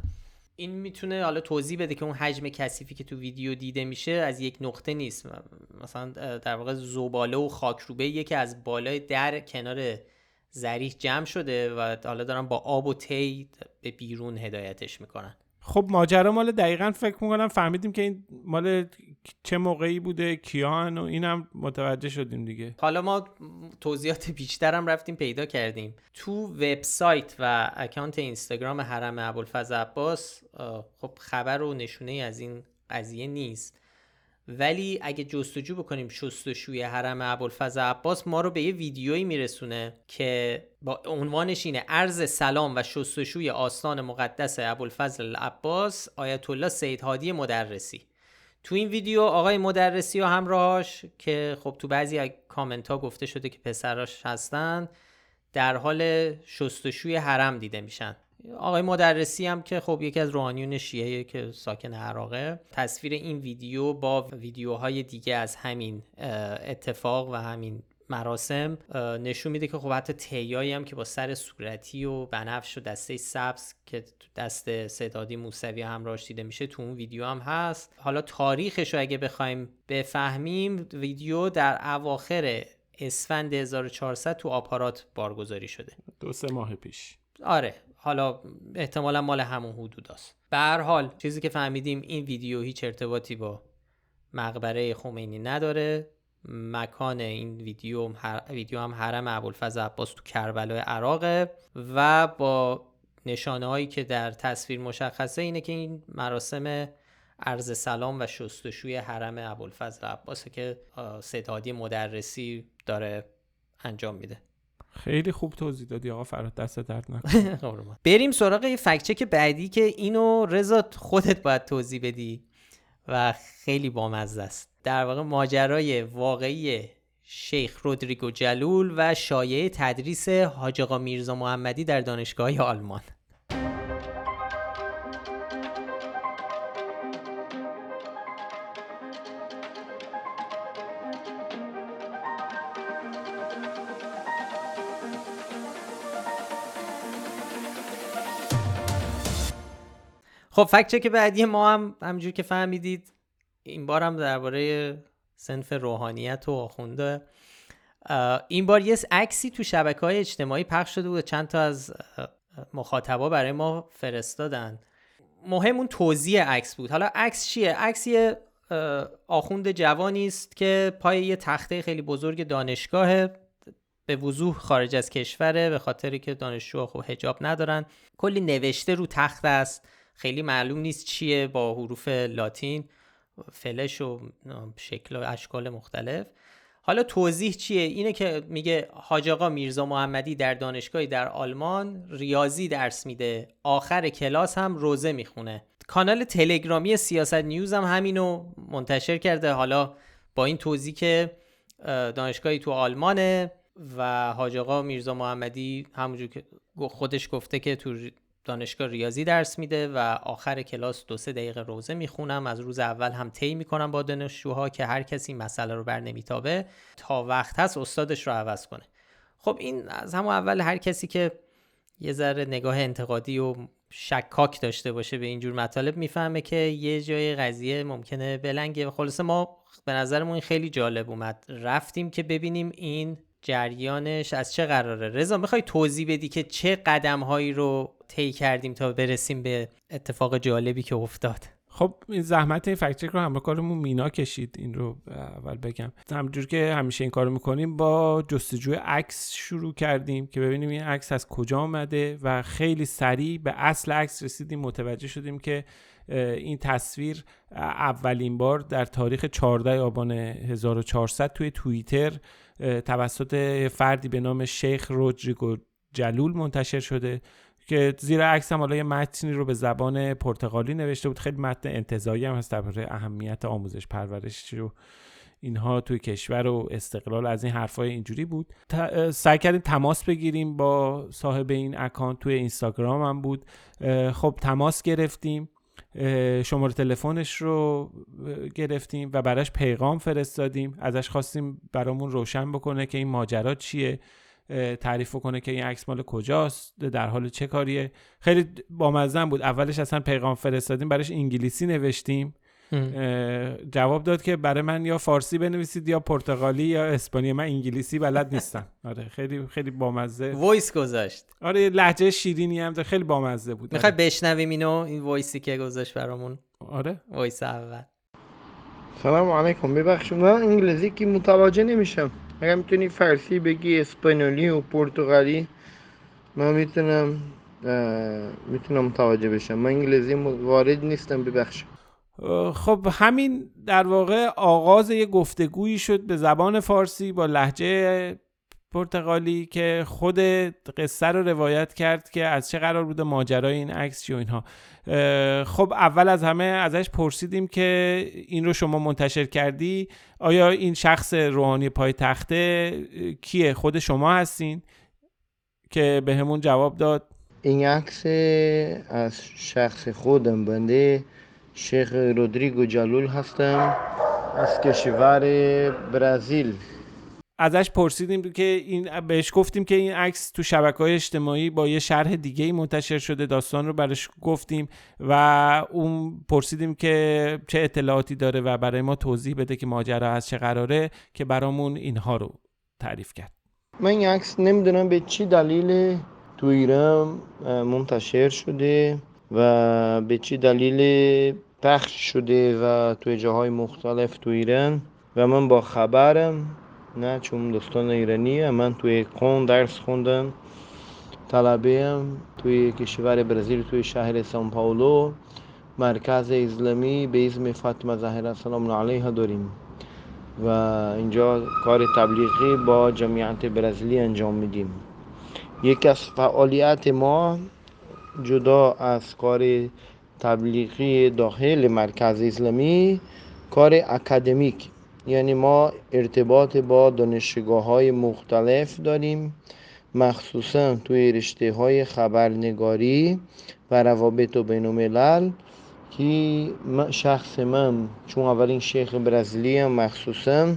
این می‌تونه حالا توضیح بده که اون حجم کثیفی که تو ویدیو دیده میشه از یک نقطه نیست. مثلا در واقع زباله و خاکروبه که از بالای در کنار زریح جمع شده و حالا دارن با آب و تی به بیرون هدایتش می‌کنن. خب ماجرا مال دقیقا فکر می‌کنم فهمیدیم که این مال چه موقعی بوده کیان و اینم متوجه شدیم دیگه. حالا ما توضیحات بیشترم رفتیم پیدا کردیم. تو وبسایت و اکانت اینستاگرام حرم ابوالفضل عباس خب خبر و نشونه از این قضیه نیست. ولی اگه جستجو بکنیم شستشوی حرم ابوالفضل عباس ما رو به یه ویدیویی میرسونه که با عنوانش اینه عرض سلام و شستشوی آستان مقدس ابوالفضل عباس آیت الله سید هادی مدرسی. تو این ویدیو آقای مدرسی و همراهاش که خب تو بعضی کامنت ها گفته شده که پسراش هستن در حال شستشوی حرم دیده میشن. آقای مدرسی هم که خب یکی از روحانیون شیعه که ساکن عراقه تصویر این ویدیو با ویدیوهای دیگه از همین اتفاق و همین مراسم نشون میده که خب حتی تیایی هم که با سر صورتی و بنفش و دسته سبز که دست صدادی موسوی همراهش دیده میشه تو اون ویدیو هم هست. حالا تاریخش رو اگه بخوایم بفهمیم ویدیو در اواخر اسفند 1400 تو آپارات بارگذاری شده. دو سه ماه پیش. آره. حالا احتمالا مال همون حدود است. به هر حال چیزی که فهمیدیم این ویدیو هیچ ارتباطی با مقبره خمینی نداره. مکان این ویدیو هم, ویدیو هم حرم ابوالفضل عباس تو کربلای عراقه و با نشانه هایی که در تصویر مشخصه اینه که این مراسم عرض سلام و شستشوی حرم ابوالفضل عباسه که ستادی مدرسی داره انجام میده. خیلی خوب توضیح دادی آقا فراد دست درد نکنه. بریم سراغ یه فکچک بعدی که اینو رضا خودت باید توضیح بدی و خیلی بامزه است. در واقع ماجرای واقعی شیخ رودریگو جلول و شایعه تدریس حاج آقا میرزا محمدی در دانشگاه آلمان. خب فکت که بعدی ما هم همجور که فهمیدید این بار هم درباره سنف روحانیت و آخونده. این بار یه عکسی تو شبکه های اجتماعی پخش شده بود چند تا از مخاطبا برای ما فرستادن. مهم اون توضیح عکس بود. حالا عکس چیه؟ عکس یه آخوند جوانی است که پای یه تخته خیلی بزرگ دانشگاه به وضوح خارج از کشوره به خاطری که دانشجو خب حجاب ندارن. کلی نوشته رو تخت است. خیلی معلوم نیست چیه با حروف لاتین فلش و شکل و اشکال مختلف. حالا توضیح چیه؟ اینه که میگه حاج آقا میرزا محمدی در دانشگاهی در آلمان ریاضی درس میده. آخر کلاس هم روزه می‌خونه. کانال تلگرامی سیاست نیوز هم همینو منتشر کرده. حالا با این توضیح که دانشگاهی تو آلمانه و حاج آقا میرزا محمدی همونجور که خودش گفته که تو دانشگاه ریاضی درس میده و آخر کلاس دو سه دقیقه روزه می‌خونم. از روز اول هم طی می‌کنم با دانشجوها که هر کسی مسئله رو بر نمیتابه تا وقت هست استادش رو عوض کنه. خب این از همون اول هر کسی که یه ذره نگاه انتقادی و شکاک داشته باشه به اینجور مطالب می‌فهمه که یه جای قضیه ممکنه بلنگه. خلاصه ما به نظرمون خیلی جالب اومد. رفتیم که ببینیم این جریانش از چه قراره. رضا می‌خوای توضیح بدی که چه قدم هایی رو طی کردیم تا برسیم به اتفاق جالبی که افتاد. خب این زحمت این فکت رو همراه کارمون مینا کشید این رو اول بگم. همجور که همیشه این کارو می‌کنیم با جستجوی عکس شروع کردیم که ببینیم این عکس از کجا آمده و خیلی سریع به اصل عکس رسیدیم متوجه شدیم که این تصویر اولین بار در تاریخ 14 آبان 1400 توی توییتر توسط فردی به نام شیخ رودریگو جلول منتشر شده. که زیر عکس هم حالا یه متنی رو به زبان پرتغالی نوشته بود. خیلی متن انتظایی هم هست درباره اهمیت آموزش پرورش رو اینها توی کشور و استقلال. از این حرفای اینجوری بود. سعی کردیم تماس بگیریم با صاحب این اکانت توی اینستاگرام هم بود. خب تماس گرفتیم. شماره تلفنش رو گرفتیم و براش پیغام فرستادیم. ازش خواستیم برامون روشن بکنه که این ماجرا چیه. تعریف کنه که این عکس مال کجاست در حال چه کاریه. خیلی بامزه بود. اولش اصلا پیغام فرستادیم براش انگلیسی نوشتیم. جواب داد که برای من یا فارسی بنویسید یا پرتغالی یا اسپانیایی من انگلیسی بلد نیستم. آره خیلی خیلی بامزه. voice گذاشت. آره لهجه شیرینی هم خیلی بامزه بود. می‌خوای بشنویم اینو؟ این voice ی که گذاشت برامون. آره. voice اول. سلام علیکم. ببخشید من انگلیسی که متوجه نمیشم. اگر می‌تونی فارسی بگی اسپانیولی و پرتغالی من می‌تونم می‌تونم متوجه بشم. من انگلیسی وارد نیستم ببخشید. خب همین در واقع آغاز یه گفتگویی شد به زبان فارسی با لهجه پرتغالی که خود قصه رو روایت کرد که از چه قرار بوده ماجرای این عکس و اینها. خب اول از همه ازش پرسیدیم که این رو شما منتشر کردی. آیا این شخص روحانی پای تخته کیه؟ خود شما هستین که به همون جواب داد. این عکس از شخص خودم بنده شیخ رودریگو جلول هستم. از کشور برزیل. ازش پرسیدیم که این بهش گفتیم که این عکس تو شبکه های اجتماعی با یه شرح دیگه منتشر شده داستان رو برش گفتیم و اون پرسیدیم که چه اطلاعاتی داره و برای ما توضیح بده که ماجرا از چه قراره که برامون اینها رو تعریف کرد. من این عکس نمی‌دونم به چی دلیل تو ایران منتشر شده و به چی دلیل پخش شده و توی جاهای مختلف تو ایران. و من با خبرم نه چون دوستان ایرانی من توی قون درس خوندم. طلبه هم توی کشور برزیل توی شهر سان پاولو. مرکز اسلامی به اسم فاطمه زهرا سلام علیها داریم. و اینجا کار تبلیغی با جمعیت برزیلی انجام میدیم. یکی از فعالیت ما جدا از کار تبلیغی داخل مرکز اسلامی کار اکادمیک. یعنی ما ارتباط با دانشگاه های مختلف داریم مخصوصا توی رشته های خبرنگاری و روابط و بین الملل که شخص من چون اولین شیخ برزیلی هم مخصوصا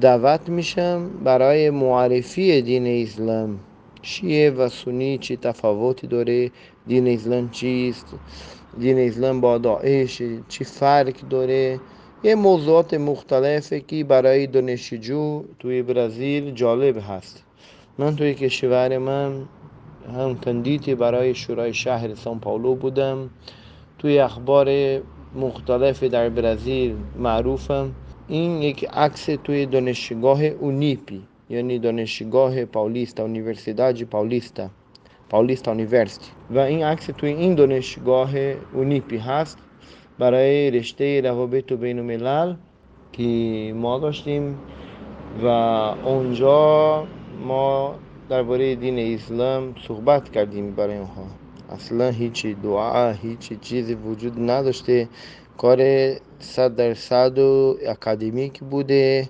دعوت میشم برای معرفی دین اسلام. شیعه و سنی چی تفاوتی داره؟ دین اسلام چیست؟ دین اسلام با داعش چی فرق داره؟ یه موضوعات مختلفه که برای دانشجو توی برزیل جالب هست. من توی کشور من هم کندیتی برای شورای شهر سان پاولو بودم. توی اخبار مختلف در برزیل معروفم. این یک عکس توی دانشگاه اونیپی یعنی دانشگاه پاولیستا اونیورسیداد پاولیستا پاولیستا اونیورسیتی و این عکس توی این دانشگاه اونیپی هست. برای رشته روابط و بین الملل که ما داشتیم و اونجا ما درباره دین اسلام صحبت کردیم برای اونها. اصلا هیچی دعا هیچی چیزی وجود نداشته. کار صد درصد و اکادمیک بوده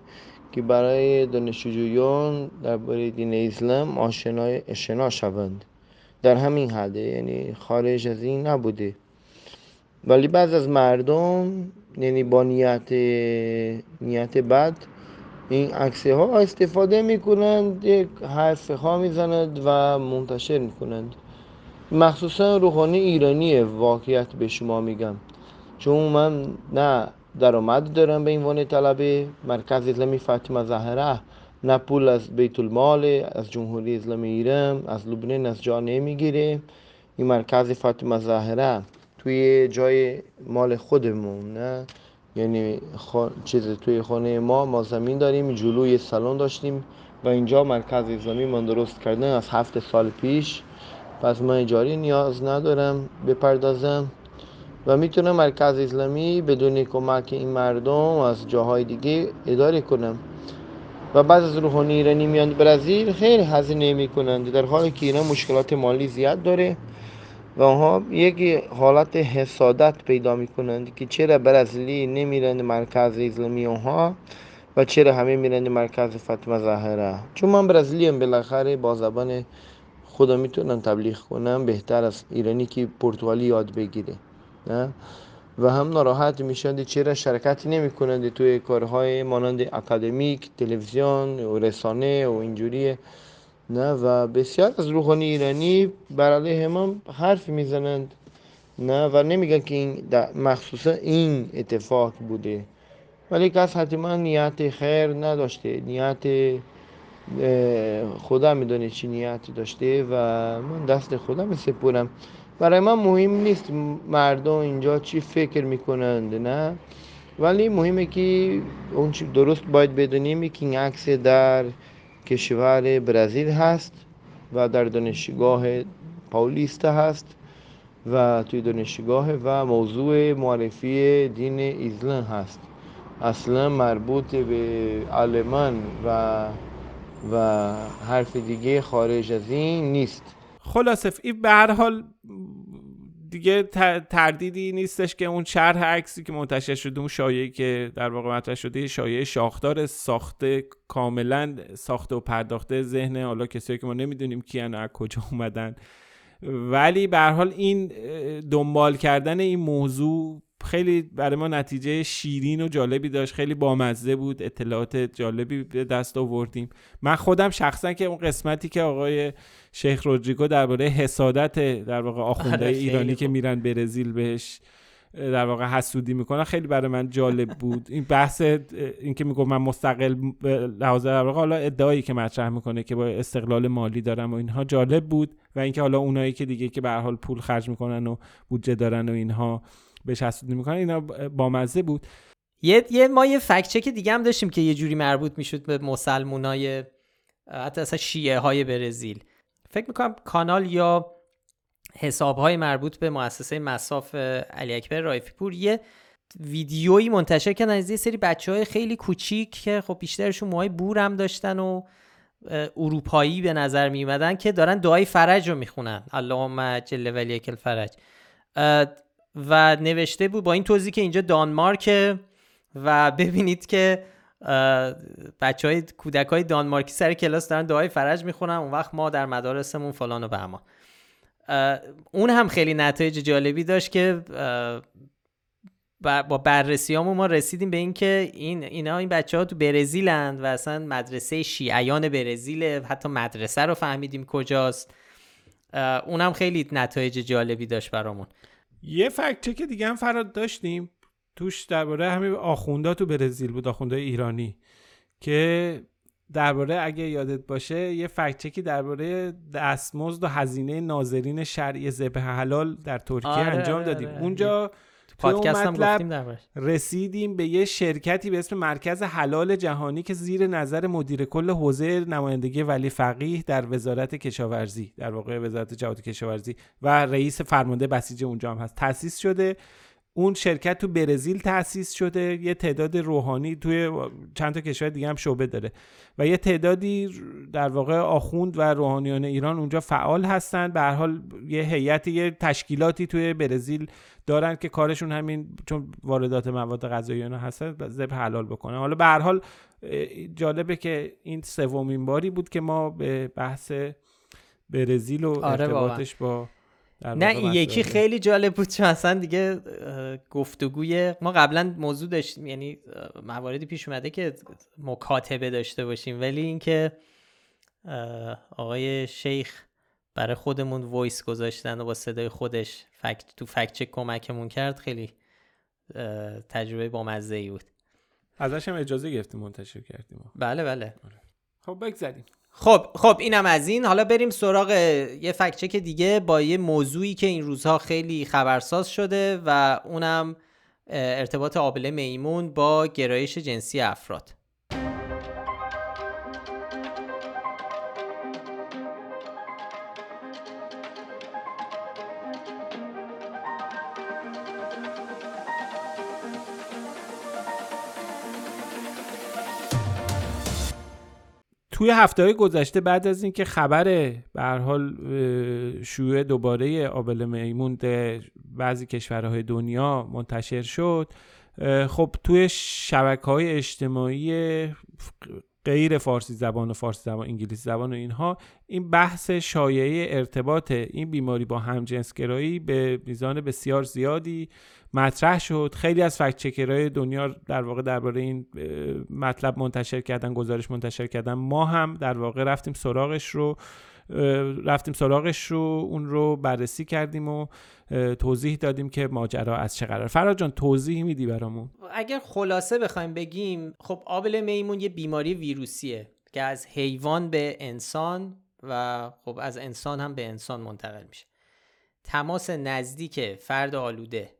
که برای دانشجویان درباره دین اسلام آشنا شوند. در همین حده یعنی خارج از این نبوده. ولی بعض از مردم یعنی با نیت نیت بد این عکسه ها استفاده می‌کنند یک حرف ها می‌زند و منتشر می‌کنند. مخصوصا روحانی ایرانی واقعیت به شما میگم. چون من نه درآمد دارم به عنوان طلبه مرکز اسلامی فاطمه زهره نه پول از بیت المال از جمهوری اسلامی ایران از لبنان از جا نمی‌گیره. این مرکز فاطمه زهره توی جای مال خودمون نه؟ یعنی چیز توی خانه ما ما زمین داریم جلوی سالن داشتیم و اینجا مرکز اسلامی من درست کردن از هفت سال پیش. پس من اجاری نیاز ندارم بپردازم و می‌تونم مرکز اسلامی بدون کمک این مردم از جاهای دیگه اداره کنم. و بعض از روحانی ایرانی میان برزیل خیلی هزینه می‌کنند. در حالی که اینا مشکلات مالی زیاد داره. و آنها یک حالت حسادت پیدا می‌کنند که چرا برزیلی نمیرند مرکز اسلامی اونها و چرا همه میرند مرکز فاطمه زهره. چون من برزیلی هم بالاخره با زبان خدا می‌تونم تبلیغ کنم بهتر از ایرانی که پرتغالی یاد بگیره نه؟ و هم ناراحت میشند چرا شرکت نمی کنند توی کارهای مانند اکادمیک تلویزیون و رسانه و اینجوری. نه و بسیار از روحانی ایرانی بر علیه ما حرف می‌زنند. نه و نمیگن که این مخصوصا این اتفاق بوده. ولی کس حتما نیت خیر نداشته. نیت خدا می‌دونه چی نیت داشته و من دست خدا میسپورم برای من مهم نیست مردم اینجا چی فکر می‌کنند نه. ولی مهمه که اون درست باید بدونیم که این عکس در کشور برزیل هست و در دانشگاه پاولیستا هست و توی دانشگاه و موضوع معرفی دین اسلام هست. اصلا مربوط به آلمان و و حرف دیگه خارج از این نیست. خلاصه این به هر حال دیگه تردیدی نیستش که اون شرح عکسی که منتشر شده اون شایعی که در واقع مطرح شده شایعه شاخدار ساخته کاملا ساخته و پرداخته ذهن حالا کسایی که ما نمی‌دونیم کیان از کجا اومدن. ولی به حال این دنبال کردن این موضوع خیلی برای ما نتیجه شیرین و جالبی داشت. خیلی بامزه بود. اطلاعات جالبی به دست آوردیم. من خودم شخصا که اون قسمتی که آقای شیخ رودریگو درباره حسادت در واقع آخونده آره، ایرانی که میرن برزیل بهش در واقع حسودی می‌کنن خیلی برای من جالب بود. این بحث اینکه میگم من مستقل لحاظ در واقع حالا ادعایی که مطرح می‌کنه که با استقلال مالی دارم و اینها جالب بود. و اینکه حالا اونایی که دیگه که به حال پول خرج می‌کنن و بودجه دارن و اینها. بهش حسودی می‌کنن اینا بامزه بود. یه یه ما یه فکت چک دیگه هم داشتیم که یه جوری مربوط می‌شد به مسلمونای حتی اصلا شیعه های برزیل. فکر می‌کنم کانال یا حساب های مربوط به مؤسسه مساف علی اکبر رایفی پور یه ویدیویی منتشر کردن از یه سری بچه های خیلی کوچیک که خب بیشترشون موهای بور هم داشتن و اروپایی به نظر می که دارن دعای فرج رو می‌خونن. اللهم جل ولی کل فرج و نوشته بود با این توضیح که اینجا دانمارک و ببینید که بچه های کودک های دانمارکی سر کلاس دارن دعای فرج می‌خونن اون وقت ما در مدارسمون فلان و بهمان. اون هم خیلی نتایج جالبی داشت که با بررسی ما رسیدیم به اینکه این اینا این بچه ها تو برزیلند و اصلا مدرسه شیعیان برزیل حتی مدرسه رو فهمیدیم کجاست. اونم خیلی نتایج جالبی داشت برامون. یه فکت که دیگه هم فراد داشتیم توش درباره همین آخوندا تو برزیل بود آخوندای ایرانی که درباره اگه یادت باشه یه فکت چکی درباره دستمزد و هزینه ناظرین شرعی ذبح حلال در ترکیه آره انجام آره دادیم آره. اونجا پادکست هم مطلب گفتیم دربارش. رسیدیم به یه شرکتی به اسم مرکز حلال جهانی که زیر نظر مدیر کل حوزه نمایندگی ولی فقیه در وزارت کشاورزی در واقع وزارت جهاد کشاورزی و رئیس فرمانده بسیج اونجا هم هست. تأسیس شده. اون شرکت تو برزیل تأسیس شده یه تعداد روحانی توی چند تا کشور دیگه هم شعبه داره. و یه تعدادی در واقع آخوند و روحانیان ایران اونجا فعال هستن. به هر حال یه هیئت یه تشکیلاتی توی برزیل دارن که کارشون همین چون واردات مواد غذایی اینا هستن ذبح حلال بکنن. حالا به هر حال جالبه که این سومین باری بود که ما به بحث برزیل و آره ارتباطش با نه این یکی خیلی جالب بود چون اصلا دیگه گفتگوی ما قبلا موضوع داشتیم یعنی مواردی پیش اومده که مکاتبه داشته باشیم. ولی اینکه آقای شیخ برای خودمون وایس گذاشتن و با صدای خودش فکت تو فکت چک کمکمون کرد خیلی تجربه بامزه ای بود. ازش هم اجازه گرفتیم منتشر کردیم. بله بله. خب بگذاریم. خب خب اینم از این. حالا بریم سراغ یه فکچک دیگه با یه موضوعی که این روزها خیلی خبرساز شده و اونم ارتباط آبله میمون با گرایش جنسی افراد. توی هفته های گذشته بعد از اینکه خبر به حال شیوع دوباره آبل میمون در بعضی کشورهای دنیا منتشر شد خب توی شبکه های اجتماعی غیر فارسی زبان و فارسی زبان انگلیسی زبان و اینها. این بحث شایعه ارتباط این بیماری با همجنسگرایی به میزان بسیار زیادی مطرح شد. خیلی از فکت چکرهای دنیا در واقع درباره این مطلب منتشر کردن گزارش منتشر کردن. ما هم در واقع رفتیم سراغش رو رفتیم سراغش رو اون رو بررسی کردیم و توضیح دادیم که ماجرا از چه قرار. فراد جان توضیح میدی برامون؟ اگر خلاصه بخوایم بگیم خب آبله میمون یه بیماری ویروسیه که از حیوان به انسان و خب از انسان هم به انسان منتقل میشه. تماس نزدیک فرد آلوده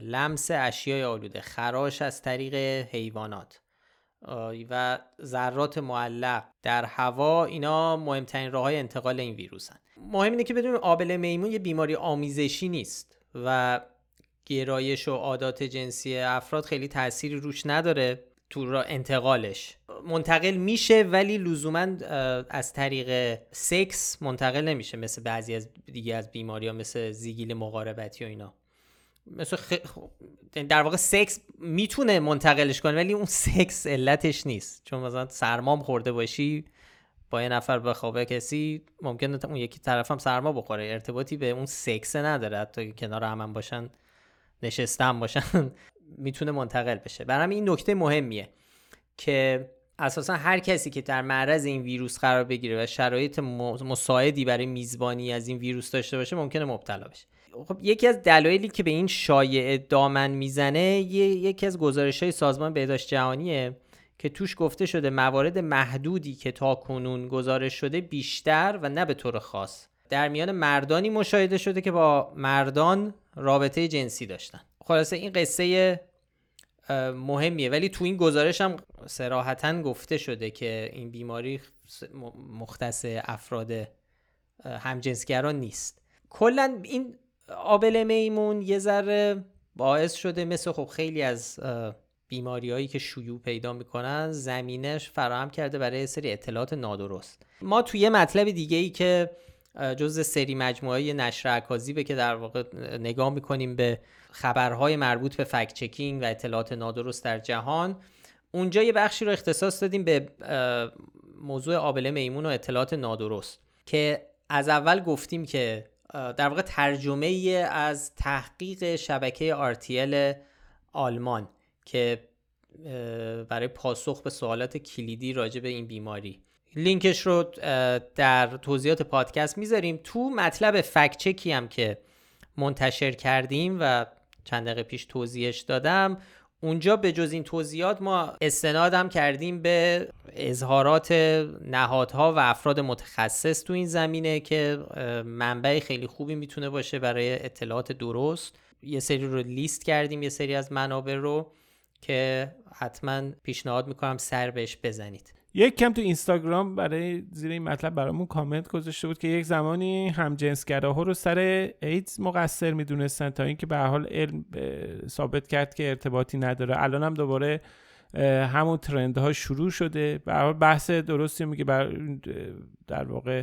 لمس اشیای آلوده خراش از طریق حیوانات و ذرات معلق در هوا اینا مهمترین راه های انتقال این ویروسن. مهم اینه که بدونیم آبله میمون یه بیماری آمیزشی نیست و گرایش و عادات جنسی افراد خیلی تأثیری روش نداره تو را انتقالش. منتقل میشه ولی لزوما از طریق سکس منتقل نمیشه مثل بعضی از دیگه از بیماری ها مثل زیگیل مقاربتی و اینا. مثل خ... در واقع سکس می‌تونه منتقلش کنه ولی اون سکس علتش نیست. چون مثلا سرمام خورده باشی با یه نفر بخوابه کسی ممکنه اون یکی طرف هم سرما بخوره. ارتباطی به اون سکس نداره. حتی کنار هم, باشن نشستن باشن می‌تونه منتقل بشه. برام این نکته مهمیه که اساسا هر کسی که در معرض این ویروس قرار بگیره و شرایط مساعدی برای میزبانی از این ویروس داشته باشه ممکنه مبتلا بشه. خب یکی از دلایلی که به این شایعه دامن می‌زنه یکی از گزارش های سازمان بهداشت جهانیه. که توش گفته شده موارد محدودی که تا کنون گزارش شده بیشتر و نه به طور خاص. در میان مردانی مشاهده شده که با مردان رابطه جنسی داشتن. خلاصه این قصه مهمیه. ولی تو این گزارش هم سراحتا گفته شده که این بیماری مختص افراد همجنسگران نیست. کلا این آبل میمون یه ذره باعث شده مثل خب خیلی از بیماری هایی که شیوع پیدا می‌کنن زمینش فراهم کرده برای سری اطلاعات نادرست. ما توی یه مطلب دیگه ای که جز سری مجموعه نشر اکاذیبه که در واقع نگاه می‌کنیم به خبرهای مربوط به فکت چکینگ و اطلاعات نادرست در جهان اونجا یه بخشی رو اختصاص دادیم به موضوع آبله میمون و اطلاعات نادرست که از اول گفتیم که در واقع ترجمه ای از تحقیق شبکه RTL آلمان. که برای پاسخ به سوالات کلیدی راجع به این بیماری. لینکش رو در توضیحات پادکست می‌ذاریم. تو مطلب فکچکی هم که منتشر کردیم و چند دقیقه پیش توضیحش دادم اونجا به جز این توضیحات ما استنادم کردیم به اظهارات نهادها و افراد متخصص تو این زمینه که منبع خیلی خوبی می‌تونه باشه برای اطلاعات درست. یه سری رو لیست کردیم یه سری از منابع رو. که حتما پیشنهاد می‌کنم سر بهش بزنید. یک کم تو اینستاگرام برای زیر این مطلب برامون کامنت گذاشته بود که یک زمانی هم جنسگراها رو سر ایدز مقصر می‌دونستن تا اینکه به حال علم ثابت کرد که ارتباطی نداره. الان هم دوباره همون ترند ها شروع شده. به حال بحث درستی میگه بر در واقع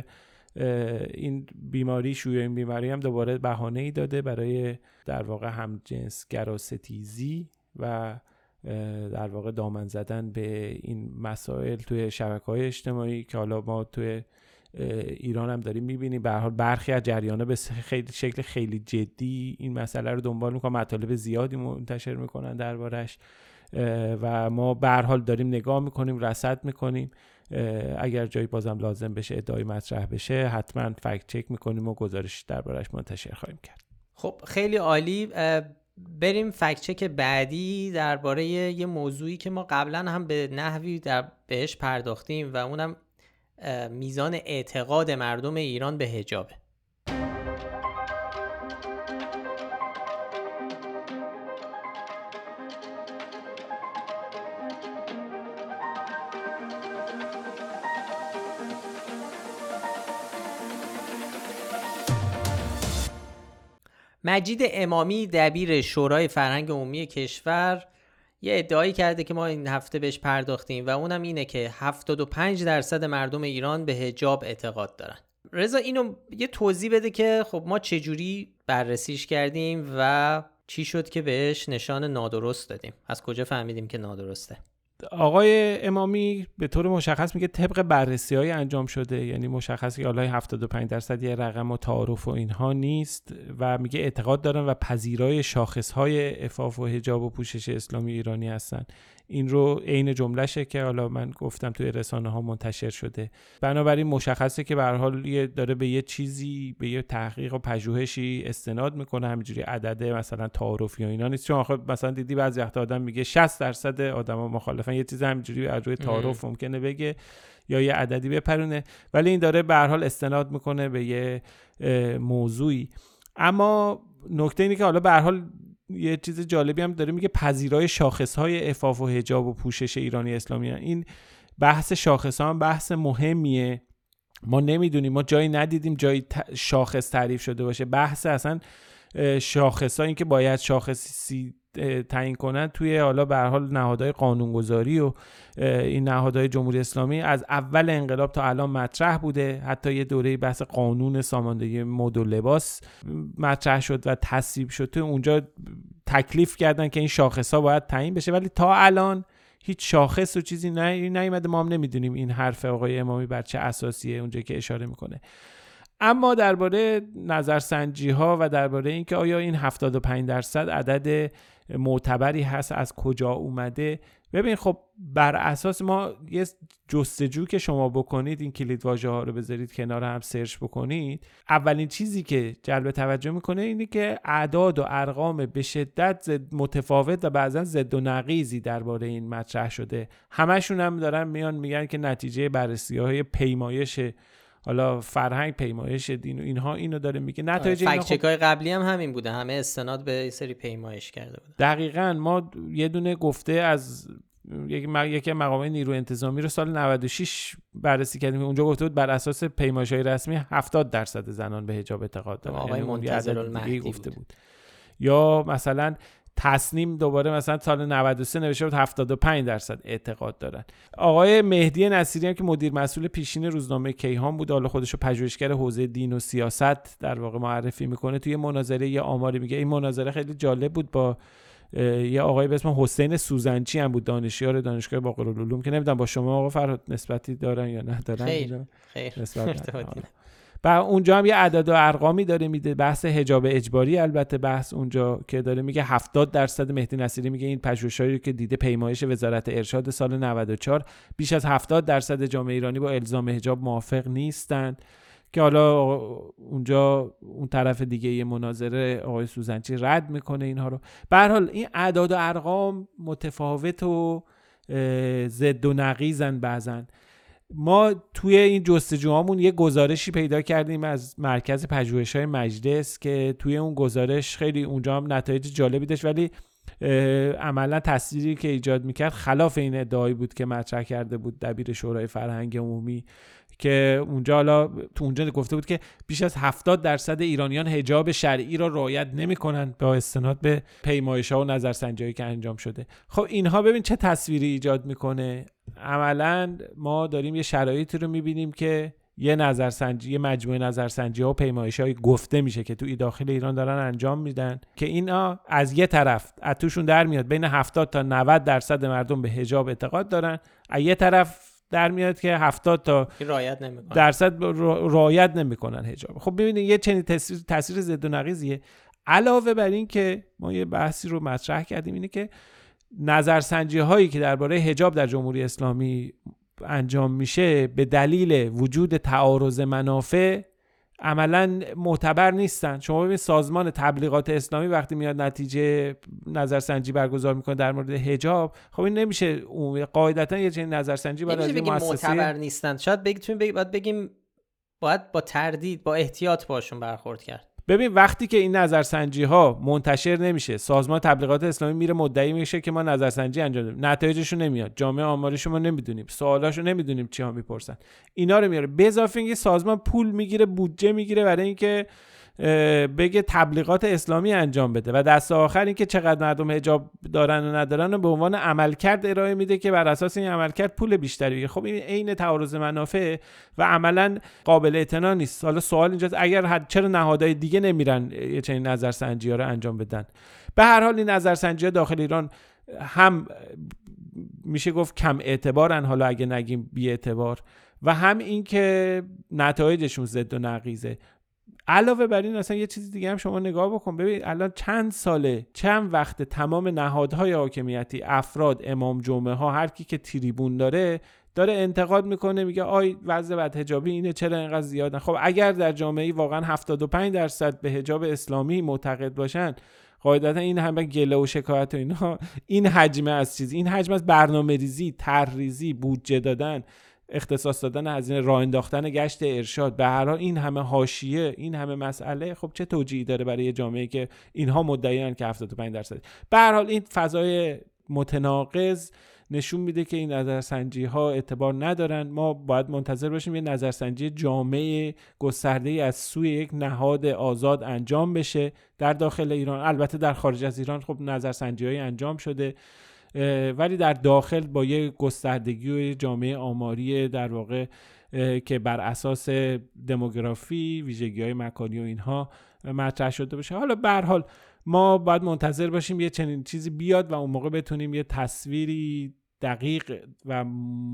این بیماری شوی این بیماری هم دوباره بهانه ای داده برای در واقع هم جنس گراستیزی و در واقع دامن زدن به این مسائل توی شبکه های اجتماعی که حالا ما توی ایران هم داریم می‌بینیم. به حال برخی از جریانه به خیلی شکل خیلی جدی این مسئله رو دنبال می‌کنن. مطالب زیادی منتشر می‌کنن دربارش و ما به حال داریم نگاه می‌کنیم رصد می‌کنیم. اگر جایی بازم لازم بشه ادعای مطرح بشه حتما فکت چک می‌کنیم و گزارش دربارش منتشر خواهیم کرد. خب خیلی عالی. بریم فکچک بعدی درباره یه موضوعی که ما قبلا هم به نحوی در بهش پرداختیم و اونم میزان اعتقاد مردم ایران به هجابه مجید امامی دبیر شورای فرهنگ عمومی کشور یه ادعایی کرده که ما این هفته بهش پرداختیم و اونم اینه که 75 درصد مردم ایران به هجاب اعتقاد دارن. رضا اینو یه توضیح بده که خب ما چجوری بررسیش کردیم و چی شد که بهش نشان نادرست دادیم. از کجا فهمیدیم که نادرسته؟ آقای امامی به طور مشخص میگه طبق بررسی های انجام شده یعنی مشخص که حالا 75 درصد یه رقم و تعارف و اینها نیست و میگه اعتقاد دارن و پذیرای شاخص های افاف و حجاب و پوشش اسلامی ایرانی هستن. این رو عین جملهشه که حالا من گفتم توی رسانه ها منتشر شده. بنابراین مشخصه که به حال داره به یه چیزی به یه تحقیق و پژوهشی استناد می‌کنه همینجوری عدده مثلا تعارفی و اینا نیست. چون آخه مثلا دیدی بعضی وقت آدم میگه 60 درصد آدما مخالفن. یه چیز همینجوری از روی تعارف ممکنه بگه یا یه عددی بپرونه. ولی این داره به حال استناد می‌کنه به یه موضوعی. اما نکته اینه که حالا به حال یه چیز جالبی هم داره میگه پذیرای شاخص های افاف و حجاب و پوشش ایرانی اسلامی این بحث شاخص هم بحث مهمیه. ما نمی‌دونیم ما جایی ندیدیم جایی شاخص تعریف شده باشه. بحث اصلا شاخص ها این که باید شاخصی تعیین کنن توی حالا به حال نهادهای قانونگذاری و این نهادهای جمهوری اسلامی از اول انقلاب تا الان مطرح بوده. حتی یه دوره بحث قانون ساماندهی مد و لباس مطرح شد و تصویب شد. تو اونجا تکلیف کردن که این شاخص ها باید تعیین بشه. ولی تا الان هیچ شاخص و چیزی نیومده. ما هم نمی‌دونیم این حرف آقای امامی بر چه اساسیه اونجا که اشاره می‌کنه. اما درباره نظرسنجی ها و درباره اینکه آیا این 75 درصد عدد معتبری هست از کجا اومده. ببین خب بر اساس ما یه جستجو که شما بکنید این کلید واژه ها رو بذارید کنار هم سرچ بکنید اولین چیزی که جلب توجه می‌کنه اینه که اعداد و ارقام به شدت متفاوت و بعضا ضد و نقیزی درباره این مطرح شده. همشون هم دارن میان میگن که نتیجه بررسی های پیمایش حالا فرهنگ پیمایش دین و اینها اینو داره میگه. نتایج اینا خب قبلی هم همین بوده. همه استناد به سری پیمایش کرده بوده. دقیقا ما یه دونه گفته از یکی مقام نیرو انتظامی رو سال 96 بررسی کردیم. اونجا گفته بود بر اساس پیمایش های رسمی 70 درصد زنان به حجاب اعتقاد دارن. آقای یعنی منتظر گفته بود. یا مثلا تصنیم دوباره مثلا سال 93 نوشته بود 75 درصد اعتقاد دارن. آقای مهدی نصیری هم که مدیر مسئول پیشین روزنامه کیهان بود حالا خودشو پژوهشگر حوزه دین و سیاست در واقع معرفی می‌کنه. توی مناظره یه آماری میگه. این مناظره خیلی جالب بود با یه آقای به اسم حسین سوزنچی هم بود دانشیار دانشگاه باقرالعلوم که نمی‌دونم با شما آقا فرهاد نسبتی دارن یا ندارن. خیر خیر. و اونجا هم یه عدد و ارقامی داره میده. بحث حجاب اجباری البته بحث اونجا که داره میگه 70 درصد مهدی نصیری میگه این پژوهشایی که دیده پیمایش وزارت ارشاد سال 94 بیش از 70 درصد جامعه ایرانی با الزام حجاب موافق نیستند که حالا اونجا اون طرف دیگه یه مناظره آقای سوزنچی رد می‌کنه اینها رو. به حال این اعداد و ارقام متفاوت و ضد و نقیزن بعضن ما توی این جستجوهامون یه گزارشی پیدا کردیم از مرکز پژوهش های مجلس که توی اون گزارش خیلی اونجا هم نتایج جالبی داشت ولی عملا تصویری که ایجاد می‌کرد خلاف این ادعایی بود که مطرح کرده بود دبیر شورای فرهنگ عمومی. که اونجا حالا تو اونجا گفته بود که بیش از 70 درصد ایرانیان حجاب شرعی را رعایت نمی‌کنند با استناد به پیمایش ها و نظرسنجی که انجام شده. خب اینها ببین چه تصویری ایجاد می‌کنه؟ عملا ما داریم یه شرایطی رو می‌بینیم که یه نظرسنجی یه مجموعه نظرسنجی ها و پیمایش های گفته میشه که توی داخل ایران دارن انجام میدن که اینا از یه طرف از توشون در میاد. بین 70 تا 90 درصد مردم به حجاب اعتقاد دارن. از یه طرف در میاد که 70 تا نمی‌کنن درصد رایت نمی‌کنن حجاب. خب ببینید یه چنین تاثیر تاثیر ضد و نقیزیه علاوه بر این که ما یه بحثی رو مطرح کردیم اینه که نظرسنجی هایی که درباره حجاب در جمهوری اسلامی انجام میشه به دلیل وجود تعارض منافع عملا معتبر نیستن. شما ببینید سازمان تبلیغات اسلامی وقتی میاد نتیجه نظرسنجی برگزار می‌کنه در مورد حجاب خب این نمیشه قاعدتا یه چنین نظرسنجی باید از بگیم معتبر نیستن. شاید بگیم باید بگیم باید با تردید با احتیاط باشون برخورد کرد. ببین وقتی که این نظرسنجی ها منتشر نمیشه سازمان تبلیغات اسلامی میره مدعی میشه که ما نظرسنجی انجام دادیم. نتایجشو نمیاد. جامعه آمارش ما نمی‌دونیم. سوالاشو نمی‌دونیم چی ها می‌پرسن. اینا رو میاره. به اضافه اینکه سازمان پول می‌گیره بودجه می‌گیره برای اینکه بگه تبلیغات اسلامی انجام بده. و دست آخر اینکه چقدر مردم حجاب دارن و ندارن و به عنوان عملکرد ارائه میده که بر اساس این عملکرد پول بیشتری. خب این عین تعارض منافع و عملا قابل اعتنا نیست. حالا سوال اینجاست اگر چرا نهادهای دیگه نمیرن یه چنین نظرسنجی ها رو انجام بدن؟ به هر حال این نظرسنجی ها داخل ایران هم میشه گفت کم اعتبارن حالا اگه نگیم بی اعتبار و هم اینکه نتایجشون ضد و نقیزه. علاوه بر این اصلا یه چیز دیگه هم شما نگاه بکن. ببین الان چند ساله چند وقت تمام نهادهای حاکمیتی افراد امام جمعه ها هر کی که تریبون داره داره انتقاد می‌کنه میگه آی وضع بد حجابی اینه چرا اینقدر زیادن خب اگر در جامعه واقعا 75 درصد به حجاب اسلامی معتقد باشن قاعدتا این همه گله و شکایت و اینا این حجمه از چیز این حجم از برنامه ریزی طرحریزی بودجه دادن اختصاص دادن هزینه راه انداختن گشت ارشاد. به هر این همه حاشیه این همه مسئله خب چه توجیهی داره برای جامعه که اینها مدعیان که 75 درصد؟ به هر حال این فضای متناقض نشون میده که این نظرسنجی ها اعتبار ندارن. ما باید منتظر باشیم یه نظرسنجی جامعه گسترده از سوی یک نهاد آزاد انجام بشه. در داخل ایران البته در خارج از ایران خب نظرسنجی انجام شده. ولی در داخل با یه گستردگی و جامعه آماری در واقع که بر اساس دموگرافی ویژگی های مکانی و اینها مطرح شده باشه. حالا به حال ما باید منتظر باشیم یه چنین چیزی بیاد و اون موقع بتونیم یه تصویری دقیق و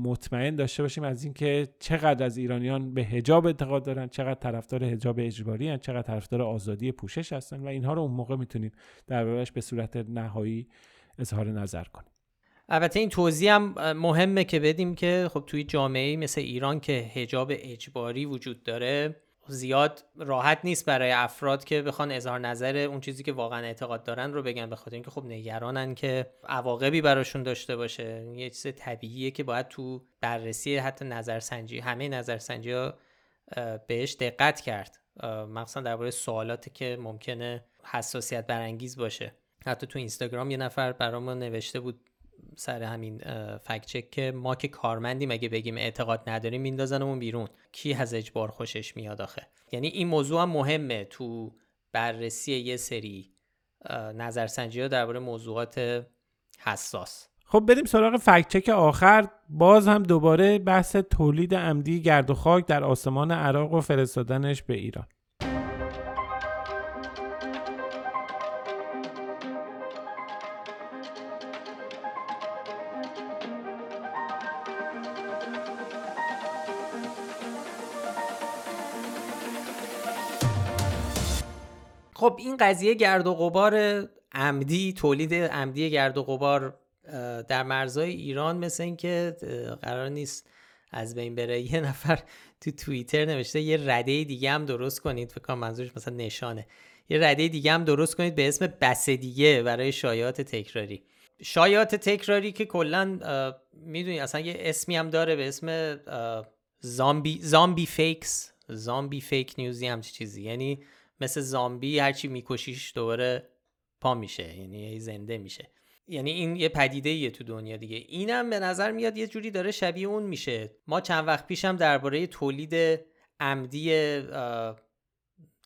مطمئن داشته باشیم از اینکه چقدر از ایرانیان به حجاب اعتقاد دارن چقدر طرفدار حجاب اجباری هن چقدر طرفدار آزادی پوشش هستن و اینها رو اون موقع می‌تونیم در به صورت نهایی اظهار نظر کنیم. البته این توضیح هم مهمه که بدیم که خب توی جامعه مثل ایران که هجاب اجباری وجود داره زیاد راحت نیست برای افراد که بخوان اظهار نظر اون چیزی که واقعا اعتقاد دارن رو بگن به خاطر اینکه خب نگرانن که عواقبی براشون داشته باشه. یه چیز طبیعیه که باید تو بررسی حتی نظرسنجی همه نظرسنجی ها بهش دقت کرد. مخصوصا درباره سوالاتی که ممکنه حساسیت برانگیز باشه. حتی تو اینستاگرام یه نفر برامون نوشته بود سر همین فکت چک که ما که کارمندیم اگه بگیم اعتقاد نداریم میندازنمون بیرون. کی از اجبار خوشش میاد آخه؟ یعنی این موضوع هم مهمه تو بررسی یه سری نظرسنجی ها درباره موضوعات حساس. خب بریم سراغ فکچک آخر. باز هم دوباره بحث تولید عمدی گرد و خاک در آسمان عراق و فرستادنش به ایران. قضیه گرد و غبار عمدی تولید عمدی گرد و غبار در مرزهای ایران مثل اینکه قرار نیست از بین بره. یه نفر تو توییتر نوشته یه رده دیگه هم درست کنید. فکر کنم منظورش مثلا نشانه. یه رده دیگه هم درست کنید به اسم بس دیگه برای شایعات تکراری. شایعات تکراری که کلا می‌دونی اصلا یه اسمی هم داره به اسم زامبی زامبی فیکس زامبی فیک نیوزی هم چیزی. یعنی مثل زامبی هرچی میکشیش دوباره پا میشه یعنی زنده میشه. یعنی این یه پدیده ایه تو دنیا دیگه. اینم به نظر میاد یه جوری داره شبیه اون میشه. ما چند وقت پیشم درباره تولید عمدی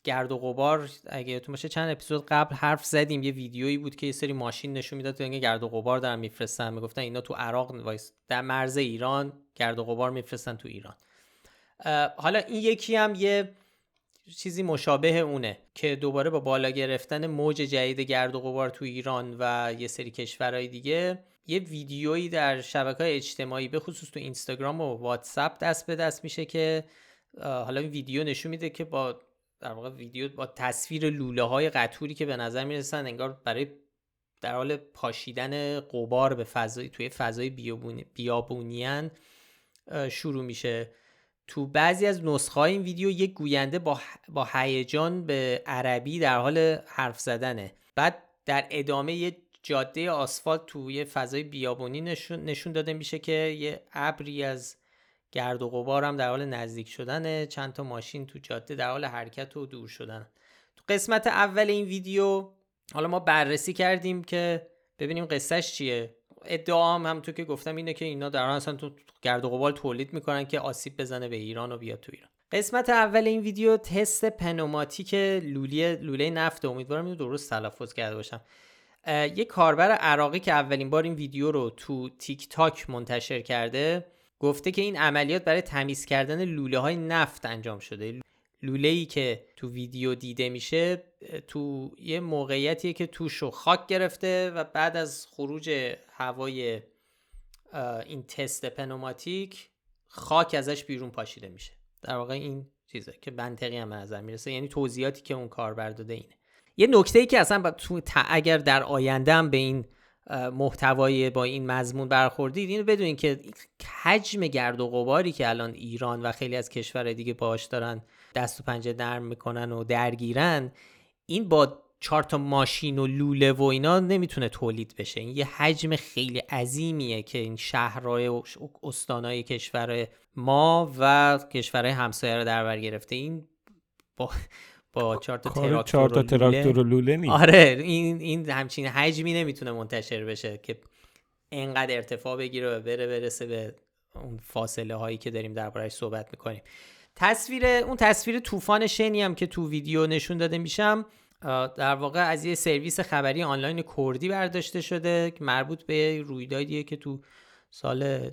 گرد و غبار اگه یادتون باشه چند اپیزود قبل حرف زدیم. یه ویدیویی بود که یه سری ماشین نشون می‌داد که گرد و غبار دارن میفرستن. می‌گفتن اینا تو عراق وایس در مرز ایران گرد و غبار میفرستن تو ایران. حالا این یکی هم یه چیزی مشابه اونه که دوباره با بالا گرفتن موج جدید گرد و غبار تو ایران و یه سری کشورهای دیگه یه ویدیویی در شبکه های اجتماعی به خصوص تو اینستاگرام و واتساپ دست به دست میشه که حالا این ویدیو نشون میده که با در واقع ویدیو با تصویر لوله های قطوری که به نظر می‌رسن انگار برای در حال پاشیدن قبار به فضای توی فضای بیابونیان شروع میشه. تو بعضی از نسخه این ویدیو یک گوینده با با هیجان به عربی در حال حرف زدنه. بعد در ادامه یه جاده آسفالت توی فضای بیابونی نشون, نشون داده میشه که یه ابری از گرد و غبار هم در حال نزدیک شدنه. چند تا ماشین تو جاده در حال حرکت و دور شدن. تو قسمت اول این ویدیو حالا ما بررسی کردیم که ببینیم قصهش چیه. ادعا هم همونطور که گفتم اینه که اینا در اصلا تو گرد و غبار تولید می‌کنن که آسیب بزنه به ایران و بیاد تو ایران. قسمت اول این ویدیو تست پنوماتیک لوله لوله نفت. امیدوارم اینو درست تلفظ کرده باشم. یه کاربر عراقی که اولین بار این ویدیو رو تو تیک تاک منتشر کرده گفته که این عملیات برای تمیز کردن لوله های نفت انجام شده. لوله ای که تو ویدیو دیده میشه تو یه موقعیتیه که توشو خاک گرفته و بعد از خروج هوای این تست پنوماتیک خاک ازش بیرون پاشیده میشه. در واقع این چیزه که منطقی هم نظر می‌رسه یعنی توضیحاتی که اون کار داده اینه. یه نکته ای که اصلا تو اگر در آینده هم به این محتوای با این مضمون برخوردید اینو بدونین که حجم گرد و غباری که الان ایران و خیلی از کشورهای دیگه باش دارن دست و پنجه نرم می‌کنن و درگیرن این با چهار تا ماشین و لوله و اینا نمی‌تونه تولید بشه. این یه حجم خیلی عظیمیه که این شهرهای و استانهای کشور ما و کشورهای همسایه رو در بر گرفته. این با با چهار تا تراکتور, تا تراکتور و لوله نیست. آره این این همچین حجمی نمی‌تونه منتشر بشه که انقدر ارتفاع بگیره و بره برسه به اون فاصله هایی که داریم دربارهش صحبت می‌کنیم. تصویر اون تصویر طوفان شنی هم که تو ویدیو نشون داده میشم در واقع از یه سرویس خبری آنلاین کردی برداشته شده که مربوط به رویدادیه که تو سال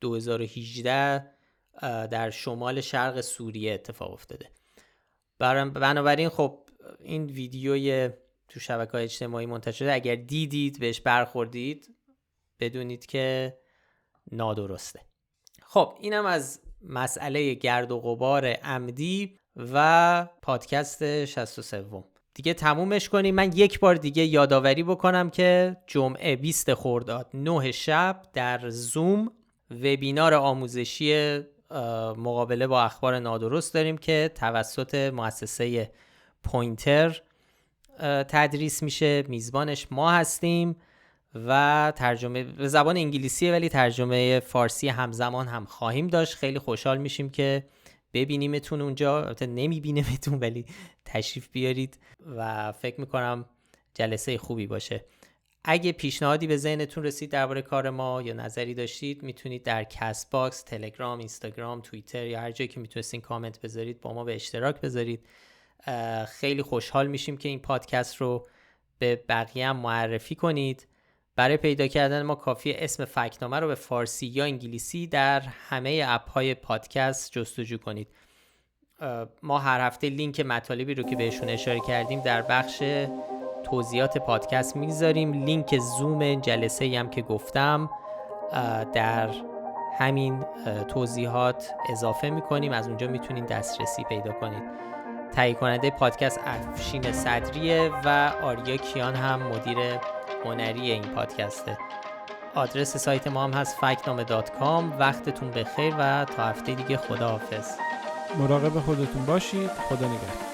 2018 در شمال شرق سوریه اتفاق افتاده. بنابراین خب این ویدیوی تو شبکه اجتماعی منتشر شده. اگر دیدید بهش برخوردید بدونید که نادرسته. خب اینم از مسئله گرد و غبار عمدی و پادکست 63 دیگه تمومش کنیم. من یک بار دیگه یادآوری بکنم که جمعه 20 خرداد 9 شب در زوم وبینار آموزشی مقابله با اخبار نادرست داریم که توسط مؤسسه پوینتر تدریس میشه. میزبانش ما هستیم. و ترجمه به زبان انگلیسیه ولی ترجمه فارسی همزمان هم خواهیم داشت. خیلی خوشحال میشیم که ببینیمتون اونجا. البته نمیبینیمتون ولی تشریف بیارید و فکر می‌کنم جلسه خوبی باشه. اگه پیشنهادی به ذهنتون رسید درباره کار ما یا نظری داشتید می‌تونید در Castbox، تلگرام، اینستاگرام، توییتر یا هر جایی که می‌تونستین کامنت بذارید با ما به اشتراک بذارید. خیلی خوشحال میشیم که این پادکست رو به بقیه معرفی کنید. برای پیدا کردن ما کافی اسم فکنامه رو به فارسی یا انگلیسی در همه اپ های پادکست جستجو کنید. ما هر هفته لینک مطالبی رو که بهشون اشاره کردیم در بخش توضیحات پادکست می‌ذاریم لینک زوم جلسه هم که گفتم در همین توضیحات اضافه می‌کنیم. از اونجا می‌تونید دسترسی پیدا کنید. تهیه کننده پادکست افشین صدریه و آریا کیان هم مدیر هنری این پادکسته. آدرس سایت ما هم هست فکنامه وقتتون بخیر و تا هفته دیگه خداحافظ. مراقب خودتون باشید. خدا نگهدار.